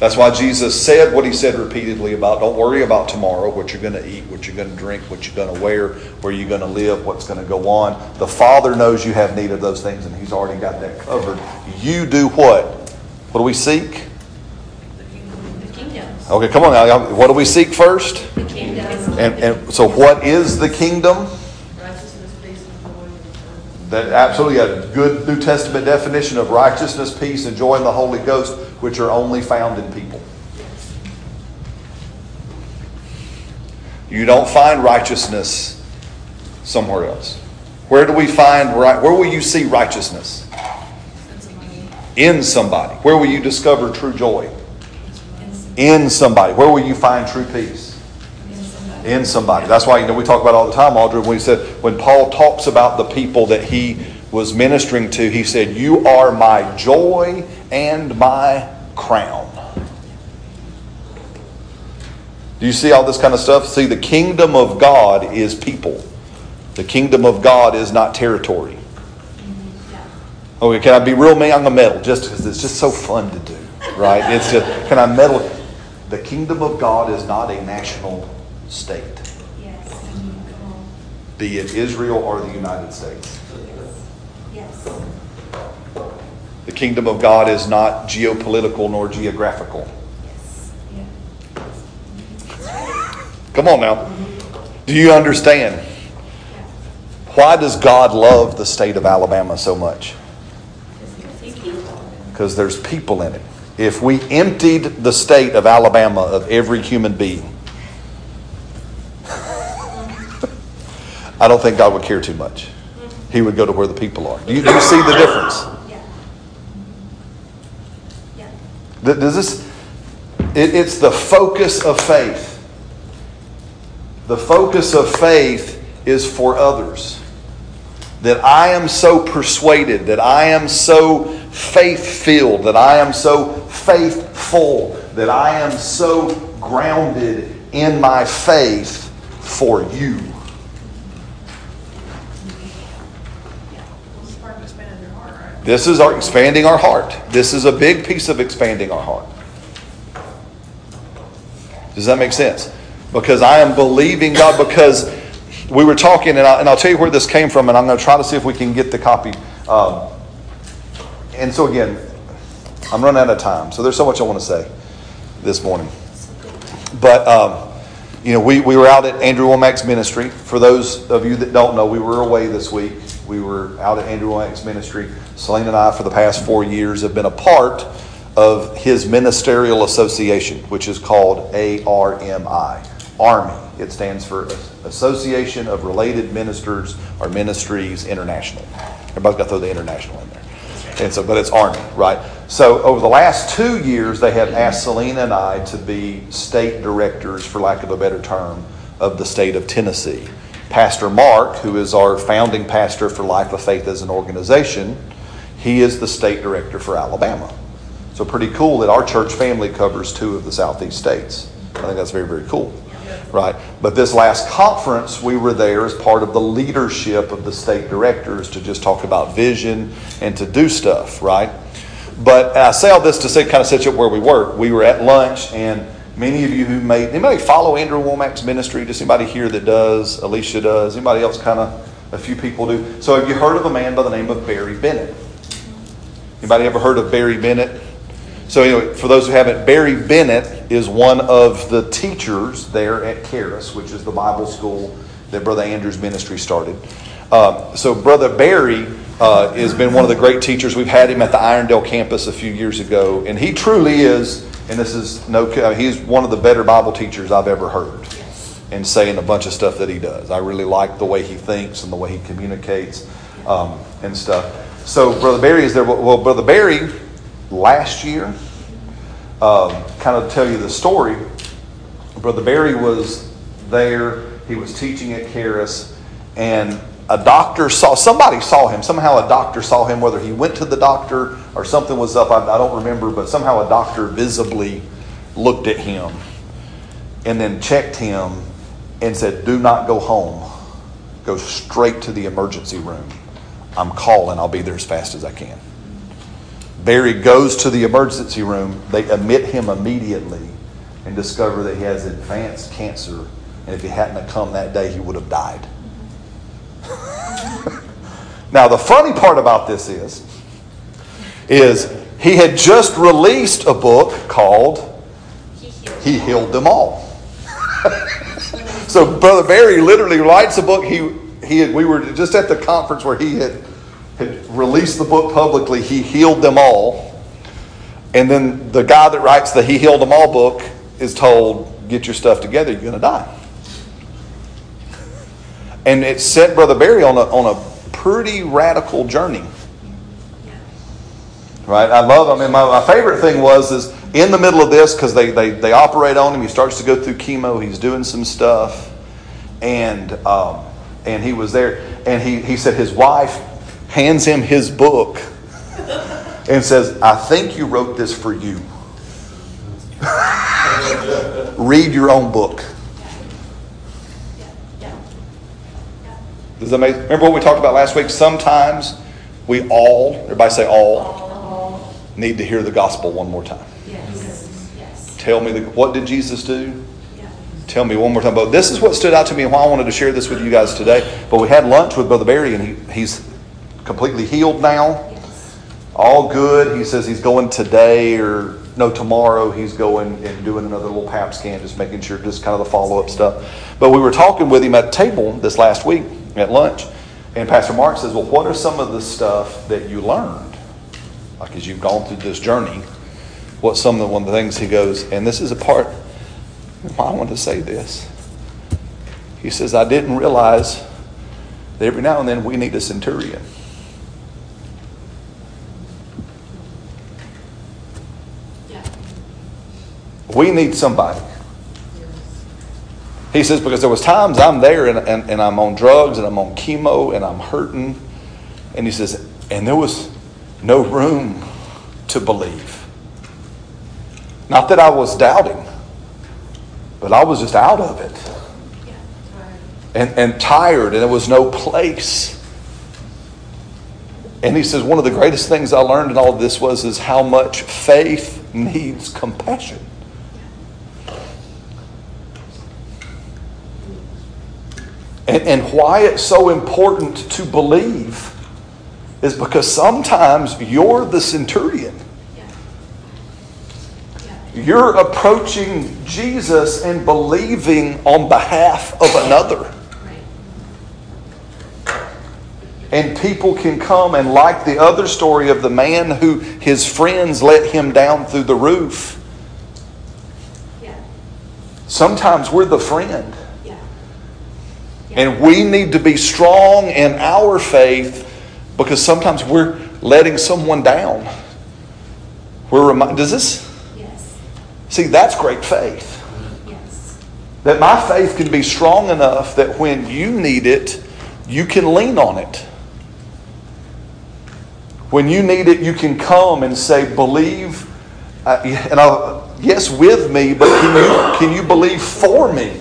That's why Jesus said what he said repeatedly about don't worry about tomorrow, what you're going to eat, what you're going to drink, what you're going to wear, where you're going to live, what's going to go on. The Father knows you have need of those things, and he's already got that covered. You do what? What do we seek? Okay, come on now. What do we seek first? And, and so, what is the kingdom? Righteousness, peace, and joy. and That absolutely a good New Testament definition of righteousness, peace, and joy in the Holy Ghost, which are only found in people. You don't find righteousness somewhere else. Where do we find right? Where will you see righteousness? In somebody. Where will you discover true joy? In somebody. Where will you find true peace? in somebody. That's why you know we talk about all the time, Audrey. When we said when Paul talks about the people that he was ministering to, he said, "You are my joy and my crown." Do you see all this kind of stuff? See, the kingdom of God is people. The kingdom of God is not territory. Okay, can I be real mean? I'm gonna meddle just because it's just so fun to do, right? It's just can I meddle? The kingdom of God is not a national state, Yes, be it Israel or the United States. yes. The kingdom of God is not geopolitical nor geographical. Come on now. Do you understand? Why does God love the state of Alabama so much? Because there's people in it. If we emptied the state of Alabama of every human being, I don't think God would care too much. He would go to where the people are. Do you, do you see the difference? Yeah. Yeah. Does this? It, it's the focus of faith. The focus of faith is for others. That I am so persuaded, that I am so faith filled, that I am so faithful, that I am so grounded in my faith for you. This is our expanding our heart. This is a big piece of expanding our heart. Does that make sense? Because I am believing God, because we were talking, and, I, and I'll tell you where this came from, and I'm going to try to see if we can get the copy. Um, and so, again, I'm running out of time, so there's so much I want to say this morning. But, um, you know, we, we were out at Andrew Wommack's ministry. For those of you that don't know, we were away this week. We were out at Andrew Wommack's ministry. Selene and I, for the past four years, have been a part of his ministerial association, which is called ARMI. Army. It stands for Association of Related Ministers or Ministries International. Everybody's got to throw the international in there. And so, but it's Army, right? So over the last two years, they have asked Selena and I to be state directors, for lack of a better term, of the state of Tennessee. Pastor Mark, who is our founding pastor for Life of Faith as an organization, he is the state director for Alabama. So pretty cool that our church family covers two of the southeast states. I think that's very, very cool. Right? But this last conference, we were there as part of the leadership of the state directors to just talk about vision and to do stuff, right? But I say all this to say, kind of set you up where we were. We were at lunch, and many of you who may anybody follow Andrew Wommack's ministry? Does anybody here that does? Alicia does. Anybody else? Kind of a few people do. So have you heard of a man by the name of Barry Bennett? Anybody ever heard of Barry Bennett? So anyway, for those who haven't, Barry Bennett is one of the teachers there at Charis, which is the Bible school that Brother Andrew's ministry started. Um, so Brother Barry uh, has been one of the great teachers. We've had him at the Irondale campus a few years ago, and he truly is. And this is no, he's one of the better Bible teachers I've ever heard, and saying a bunch of stuff that he does. I really like the way he thinks and the way he communicates um, and stuff. So Brother Barry is there. Well, Brother Barry last year. Um, kind of tell you the story. Brother Barry was there. He was teaching at Charis, and a doctor saw somebody saw him. Somehow a doctor saw him. Whether he went to the doctor or something was up, I, I don't remember. But somehow a doctor visibly looked at him and then checked him and said, "Do not go home. Go straight to the emergency room. I'm calling. I'll be there as fast as I can." Barry goes to the emergency room. They admit him immediately and discover that he has advanced cancer. And if he hadn't have come that day, he would have died. now, the funny part about this is, is he had just released a book called He Healed Them All. so Brother Barry literally writes a book. He, he had, we were just at the conference where he had had released the book publicly, He Healed Them All. And then the guy that writes the He Healed Them All book is told, Get your stuff together, you're going to die. And it set Brother Barry on a, on a pretty radical journey. Right? I love, I mean, my, my favorite thing was is in the middle of this, because they, they, they operate on him, he starts to go through chemo, he's doing some stuff. And, um, and he was there. And he, he said his wife hands him his book and says, I think you wrote this for you. Read your own book. Does that make, remember what we talked about last week? Sometimes we all, everybody say all, need to hear the gospel one more time. Yes. Tell me, the, what did Jesus do? Tell me one more time. But this is what stood out to me and why I wanted to share this with you guys today. But we had lunch with Brother Barry, and he, he's completely healed now. All good. He says he's going today or no tomorrow. He's going and doing another little PAP scan, just making sure, just kind of the follow up stuff. But we were talking with him at table this last week at lunch, and Pastor Mark says, "Well, what are some of the stuff that you learned, like as you've gone through this journey? What's some of the one of the things he goes? And this is a part. I want to say this. He says, I didn't realize that every now and then we need a centurion. We need somebody. He says, because there was times I'm there and, and, and I'm on drugs and I'm on chemo and I'm hurting. And he says, and there was no room to believe. Not that I was doubting, but I was just out of it. And, and tired, and there was no place. And he says, one of the greatest things I learned in all this was is how much faith needs compassion. And, and why it's so important to believe is because sometimes you're the centurion. You're approaching Jesus and believing on behalf of another. And people can come and, like the other story of the man who his friends let him down through the roof, sometimes we're the friend. And we need to be strong in our faith because sometimes we're letting someone down. We're remind, does this? Yes. See, that's great faith. Yes. That my faith can be strong enough that when you need it, you can lean on it. When you need it, you can come and say, "Believe," uh, and I'll, yes, with me, but can you can you believe for me?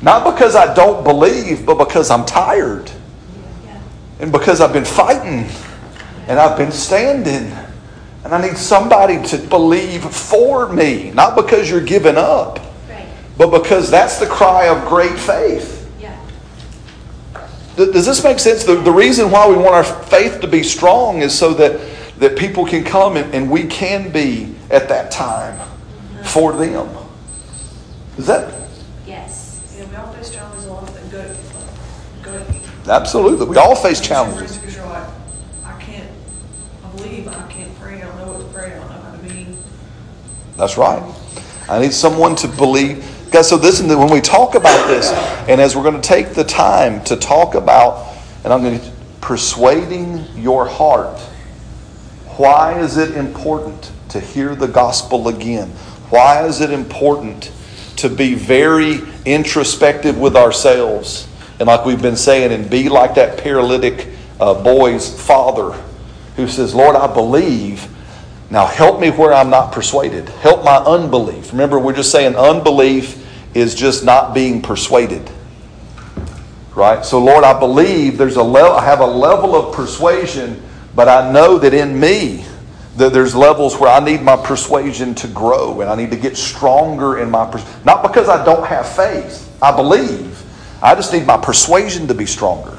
Not because I don't believe, but because I'm tired. And because I've been fighting and I've been standing. And I need somebody to believe for me. Not because you're giving up, but because that's the cry of great faith. Does this make sense? The, the reason why we want our faith to be strong is so that, that people can come and, and we can be at that time for them. Is that Yes. Yeah, we all face challenges along that go, go. Absolutely? We all face challenges. Because you're like, I can't, I believe, I can't pray, I don't know what to pray, I don't know how to be. That's right. I need someone to believe. Guys, so listen, when we talk about this, and as we're going to take the time to talk about, and I'm going to persuading your heart, why is it important to hear the gospel again? Why is it important to be very introspective with ourselves? And like we've been saying, and be like that paralytic uh, boy's father who says, Lord, I believe. Now help me where I'm not persuaded. Help my unbelief. Remember, we're just saying unbelief is just not being persuaded. Right? So Lord, I believe there's a level I have a level of persuasion, but I know that in me that there's levels where I need my persuasion to grow and I need to get stronger in my pers- not because I don't have faith. I believe. I just need my persuasion to be stronger.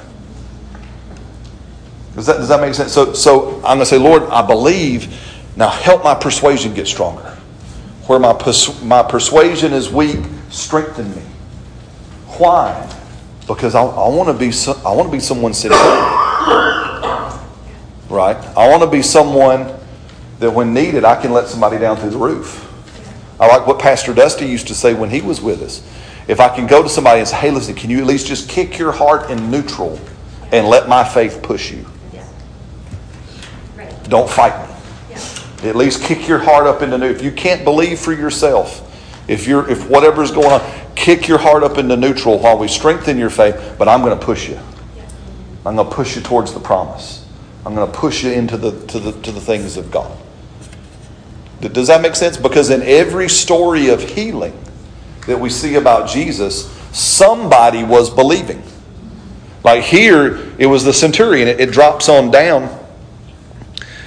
Does that, does that make sense? So, so I'm going to say, Lord, I believe. Now help my persuasion get stronger. Where my, my persuasion is weak, strengthen me. Why? Because I, I want to be so, I want to be someone sincere. Right? I want to be someone that when needed, I can let somebody down through the roof. I like what Pastor Dusty used to say when he was with us. If I can go to somebody and say, hey, listen, can you at least just kick your heart in neutral and let my faith push you? Yeah. Right, Don't fight me. yeah. At least kick your heart up into new. If you can't believe for yourself, if you're if whatever's going on, kick your heart up into neutral while we strengthen your faith. But I'm going to push you. I'm going to push you towards the promise. I'm going to push you into the to the to the things of God. Does that make sense? Because in every story of healing that we see about Jesus, somebody was believing. Like here, it was the centurion. It, it drops on down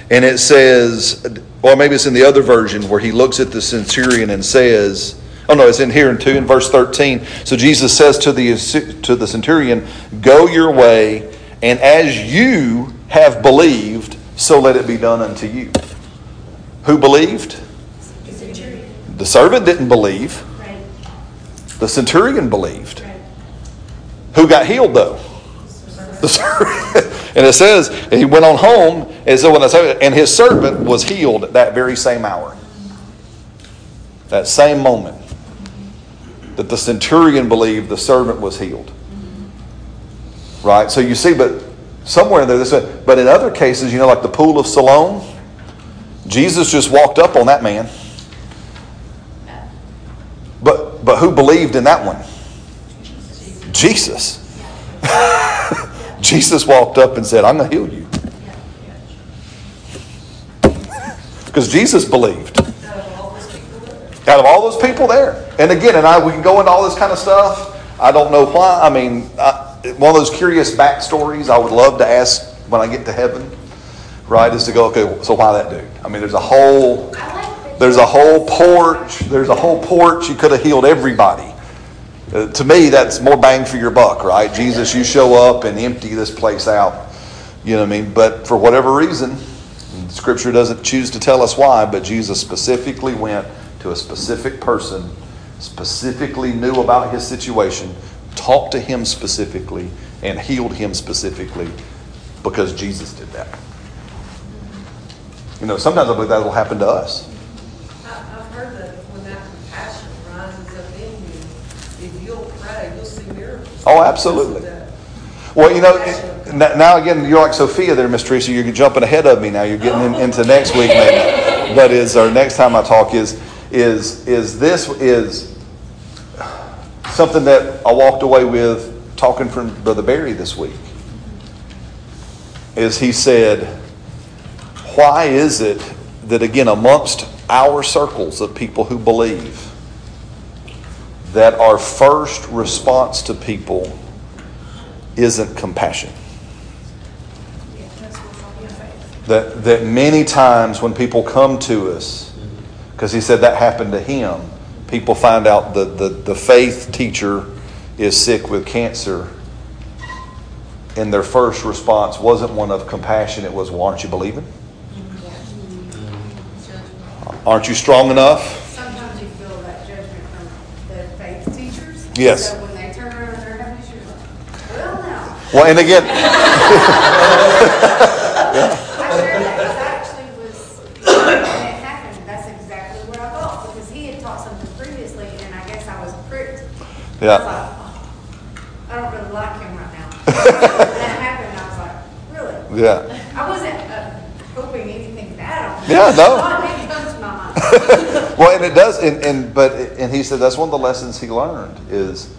and it says, or maybe it's in the other version where he looks at the centurion and says, oh no, it's in here in 2 in verse 13. So Jesus says to the, to the centurion, Go your way, and as you have believed, so let it be done unto you. Who believed? The The servant didn't believe, the centurion believed. Who got healed though? The servant. And it says, he went on home, and so when I say, and his servant was healed at that very same hour. That same moment that the centurion believed the servant was healed. Right? So you see, but somewhere in there, this, but in other cases, you know, like the pool of Siloam, Jesus just walked up on that man. But who believed in that one? Jesus. Jesus walked up and said, I'm going to heal you. Because Jesus believed. Out of all those people there. And again, and I, we can go into all this kind of stuff. I don't know why. I mean, I, one of those curious backstories I would love to ask when I get to heaven, right, is to go, okay, so why that dude? I mean, there's a whole. There's a whole porch, there's a whole porch. You could have healed everybody. Uh, to me, that's more bang for your buck, right? Jesus, you show up and empty this place out. You know what I mean? But for whatever reason, Scripture doesn't choose to tell us why, but Jesus specifically went to a specific person, specifically knew about his situation, talked to him specifically, and healed him specifically because Jesus did that. You know, sometimes I believe that will happen to us. I- I've heard that when that compassion rises up in you, if you'll pray, you'll see miracles. Oh, absolutely. Well, you know, now again, you're like Sophia there, Miss Teresa. You're jumping ahead of me now. You're getting in, into next week, maybe. But is or next time I talk is is is this is something that I walked away with talking from Brother Barry this week. Is he said, why is it that again amongst our circles of people who believe, that our first response to people isn't compassion. That, that many times when people come to us, because he said that happened to him, people find out that the, the faith teacher is sick with cancer, and their first response wasn't one of compassion, it was, well, aren't you believing? Aren't you strong enough? Sometimes you feel that judgment from the faith teachers. Yes. So when they turn around and they're having issues, like, well, now. Well, and again, I shared that, because I actually was, when it happened, that's exactly what I thought, because he had taught something previously, and I guess I was pricked. I Yeah. was like, oh, I don't really like him right now. When that happened, I was like, really? yeah. I wasn't uh, hoping anything bad on him. Yeah, no. Thought maybe comes to my mind. Well, and it does, and, and but and he said that's one of the lessons he learned is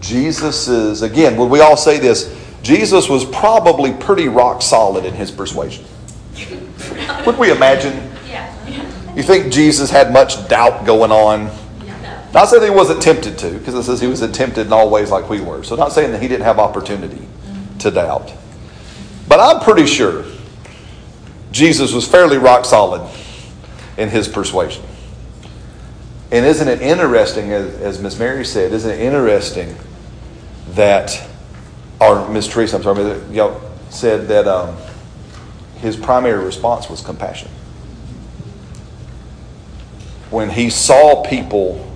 Jesus is again. When we all say this, Jesus was probably pretty rock solid in his persuasion. Would we imagine? Yeah. You think Jesus had much doubt going on? Not saying he wasn't tempted to, because it says he was tempted in all ways like we were. So not saying that he didn't have opportunity mm-hmm. to doubt. But I'm pretty sure Jesus was fairly rock solid in his persuasion. And isn't it interesting, as, as Miss Mary said, isn't it interesting that, or Miss Teresa, I'm sorry, know, said that um, his primary response was compassion. When he saw people,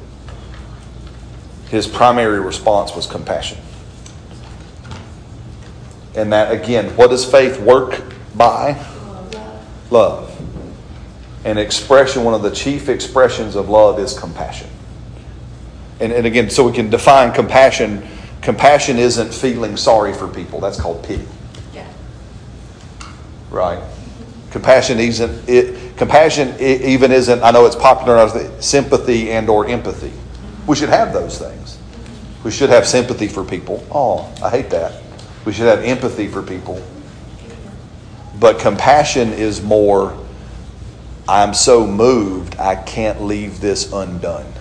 his primary response was compassion. And that, again, what does faith work by? Love. An expression, one of the chief expressions of love is compassion. And, and again, so we can define compassion. Compassion isn't feeling sorry for people, that's called pity. Yeah. Right. Compassion isn't it. Compassion even isn't. I know it's popular as sympathy and or empathy. We should have those things. We should have sympathy for people. Oh, I hate that. We should have empathy for people. But compassion is more. I'm so moved. I can't leave this undone.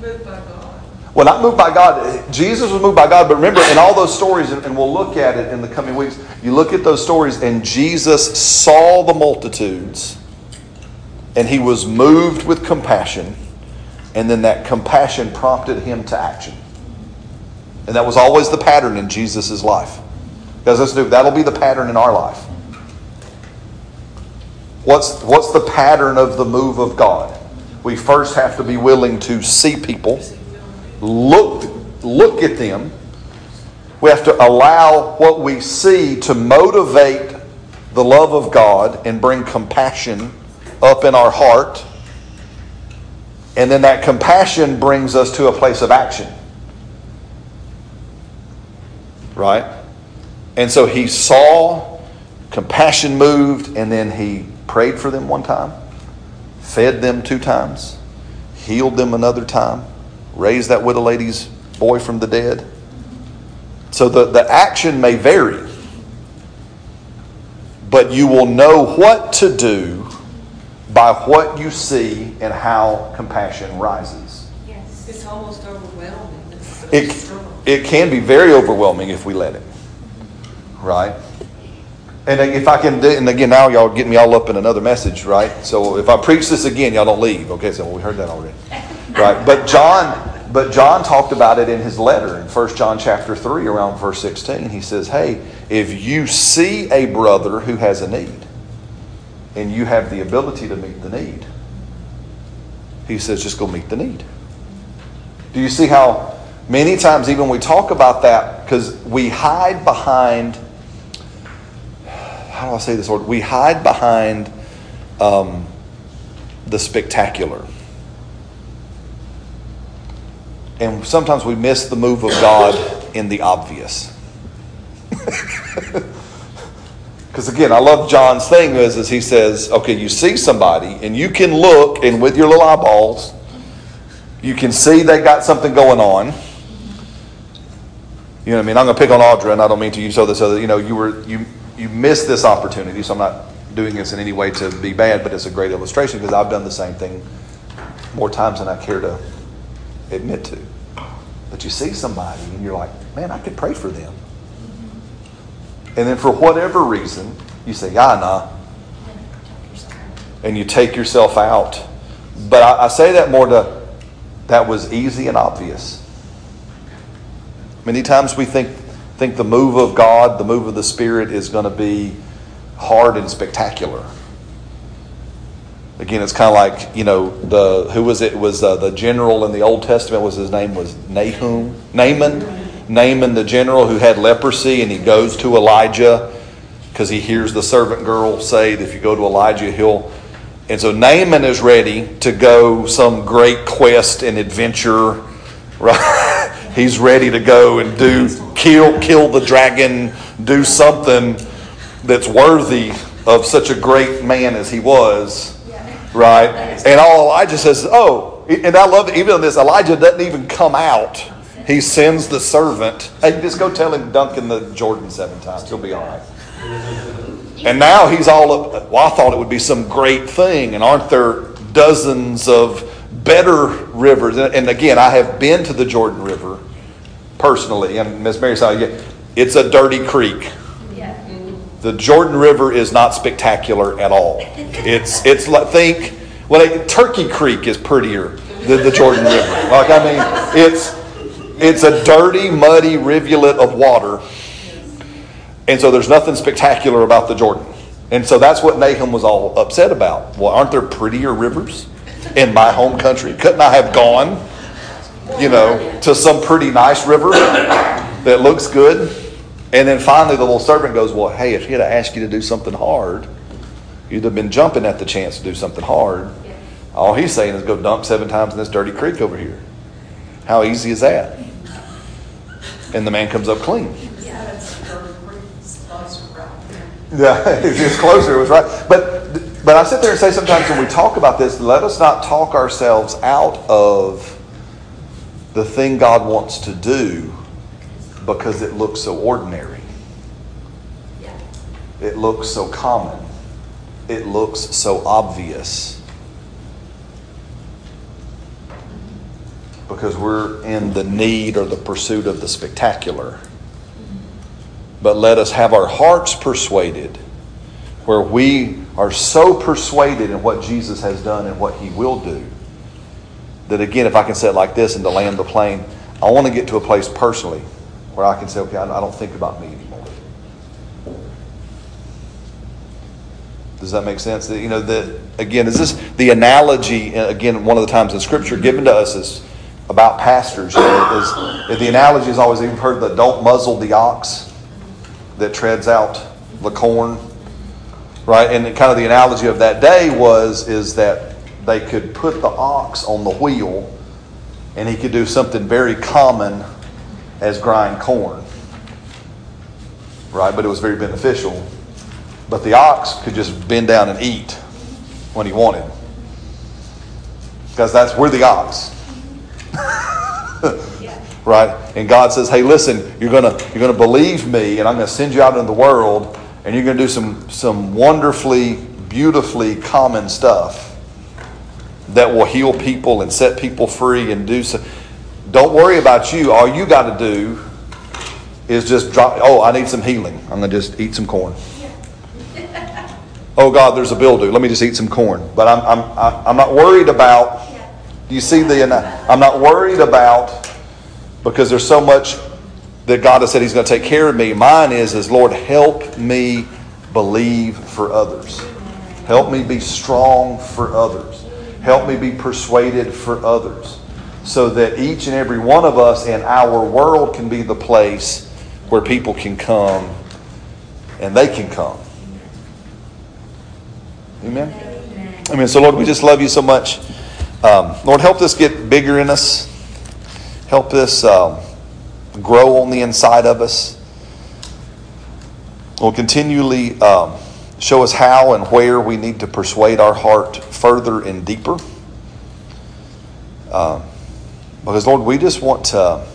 Moved by God. Well, not moved by God. Jesus was moved by God, but remember, in all those stories, and and we'll look at it in the coming weeks, you look at those stories, and Jesus saw the multitudes, and he was moved with compassion, and then that compassion prompted him to action. And that was always the pattern in Jesus' life. Guys, let's do that'll be the pattern in our life. What's, what's the pattern of the move of God? We first have to be willing to see people look, look at them. We have to allow what we see to motivate the love of God and bring compassion up in our heart. And then that compassion brings us to a place of action. Right? And so he saw, compassion moved, and then he prayed for them one time, fed them two times, healed them another time, raised that widow lady's boy from the dead. So the, the action may vary, but you will know what to do by what you see and how compassion rises. Yes. It's almost overwhelming. It's so It, strong. it can be very overwhelming if we let it. Right? And if I can do, and again, now y'all get me all up in another message, right? So if I preach this again, y'all don't leave. Okay, so we heard that already. Right? But John, but John talked about it in his letter in 1 John chapter 3 around verse 16. He says, Hey, if you see a brother who has a need, and you have the ability to meet the need, he says, just go meet the need. Do you see how many times, even we talk about that, because we hide behind, how do I say this word? We hide behind um, the spectacular. And sometimes we miss the move of God in the obvious. Because again, I love John's thing is, is he says, okay, you see somebody and you can look and with your little eyeballs, you can see they got something going on. You know what I mean? I'm going to pick on Audra, and I don't mean to use so this other. You know, you were you you miss this opportunity, so I'm not doing this in any way to be bad, but it's a great illustration because I've done the same thing more times than I care to admit to. But you see somebody and you're like, man, I could pray for them. And then for whatever reason, you say, yeah, nah. And you take yourself out. But I, I say that more to, that was easy and obvious. Many times we think, think the move of God, the move of the Spirit is going to be hard and spectacular. Again, it's kind of like you know the who was it? it was uh, the general in the Old Testament? Was his name was Nahum Naaman? Naaman the general who had leprosy, and he goes to Elijah because he hears the servant girl say, that "If you go to Elijah, he'll." And so Naaman is ready to go some great quest and adventure. Right? He's ready to go and do kill kill the dragon, do something that's worthy of such a great man as he was right? And all Elijah says, oh, and I love even this, Elijah doesn't even come out. He sends the servant. Hey, just go tell him dunk in the Jordan seven times. He'll be all right. And now he's all up. Well, I thought it would be some great thing. And aren't there dozens of better rivers? And again, I have been to the Jordan River personally. And Miss Mary said, it's a dirty creek. The Jordan River is not spectacular at all. It's it's like think well Turkey Creek is prettier than the Jordan River. Like I mean, it's it's a dirty, muddy rivulet of water, and so there's nothing spectacular about the Jordan. And so that's what Nahum was all upset about. Well, aren't there prettier rivers in my home country? Couldn't I have gone, you know, to some pretty nice river that looks good? And then finally, the little servant goes, Well, hey, if he had asked you to do something hard, you'd have been jumping at the chance to do something hard. All he's saying is go dunk seven times in this dirty creek over here. How easy is that? And the man comes up clean. Yeah, it's closer. It was right. But but I sit there and say sometimes when we talk about this, let us not talk ourselves out of the thing God wants to do because it looks so ordinary. It looks so common. It looks so obvious. Because we're in the need or the pursuit of the spectacular. But let us have our hearts persuaded where we are so persuaded in what Jesus has done and what he will do that, again, if I can say it like this and to land the plane, I want to get to a place personally where I can say, okay, I don't think about me anymore. Does that make sense? You know, that again, is this the analogy? Uh, again, one of the times in Scripture given to us is about pastors. You know, is, the analogy is always you've heard the "don't muzzle the ox that treads out the corn," right? And kind of the analogy of that day was is that they could put the ox on the wheel, and he could do something very common as grind corn. Right? But it was very beneficial. But the ox could just bend down and eat when he wanted. Because that's we're the ox. right? And God says, Hey, listen, you're gonna you're gonna believe me, and I'm gonna send you out into the world, and you're gonna do some some wonderfully, beautifully common stuff that will heal people and set people free and do so don't worry about you. All you got to do is just drop. Oh, I need some healing. I'm going to just eat some corn. oh, God, there's a mildew. Let me just eat some corn. But I'm, I'm, I'm not worried about. Do you see the. I'm not worried about because there's so much that God has said He's going to take care of me. Mine is, is Lord, help me believe for others. Help me be strong for others. Help me be persuaded for others so that each and every one of us in our world can be the place where people can come and they can come. Amen? Amen. Amen. So, Lord, we just love you so much. Um, Lord, help this get bigger in us. Help this um, grow on the inside of us. We'll continually um, show us how and where we need to persuade our heart further and deeper. Um, because, Lord, we just want to,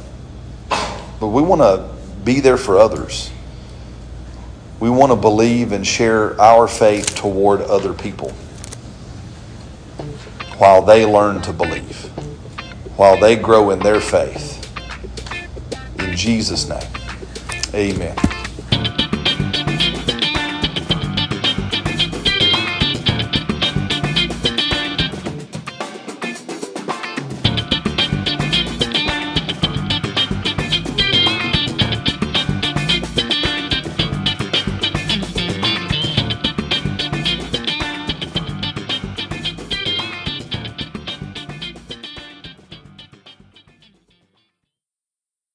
but we want to be there for others. We want to believe and share our faith toward other people while they learn to believe, while they grow in their faith. In Jesus' name, amen.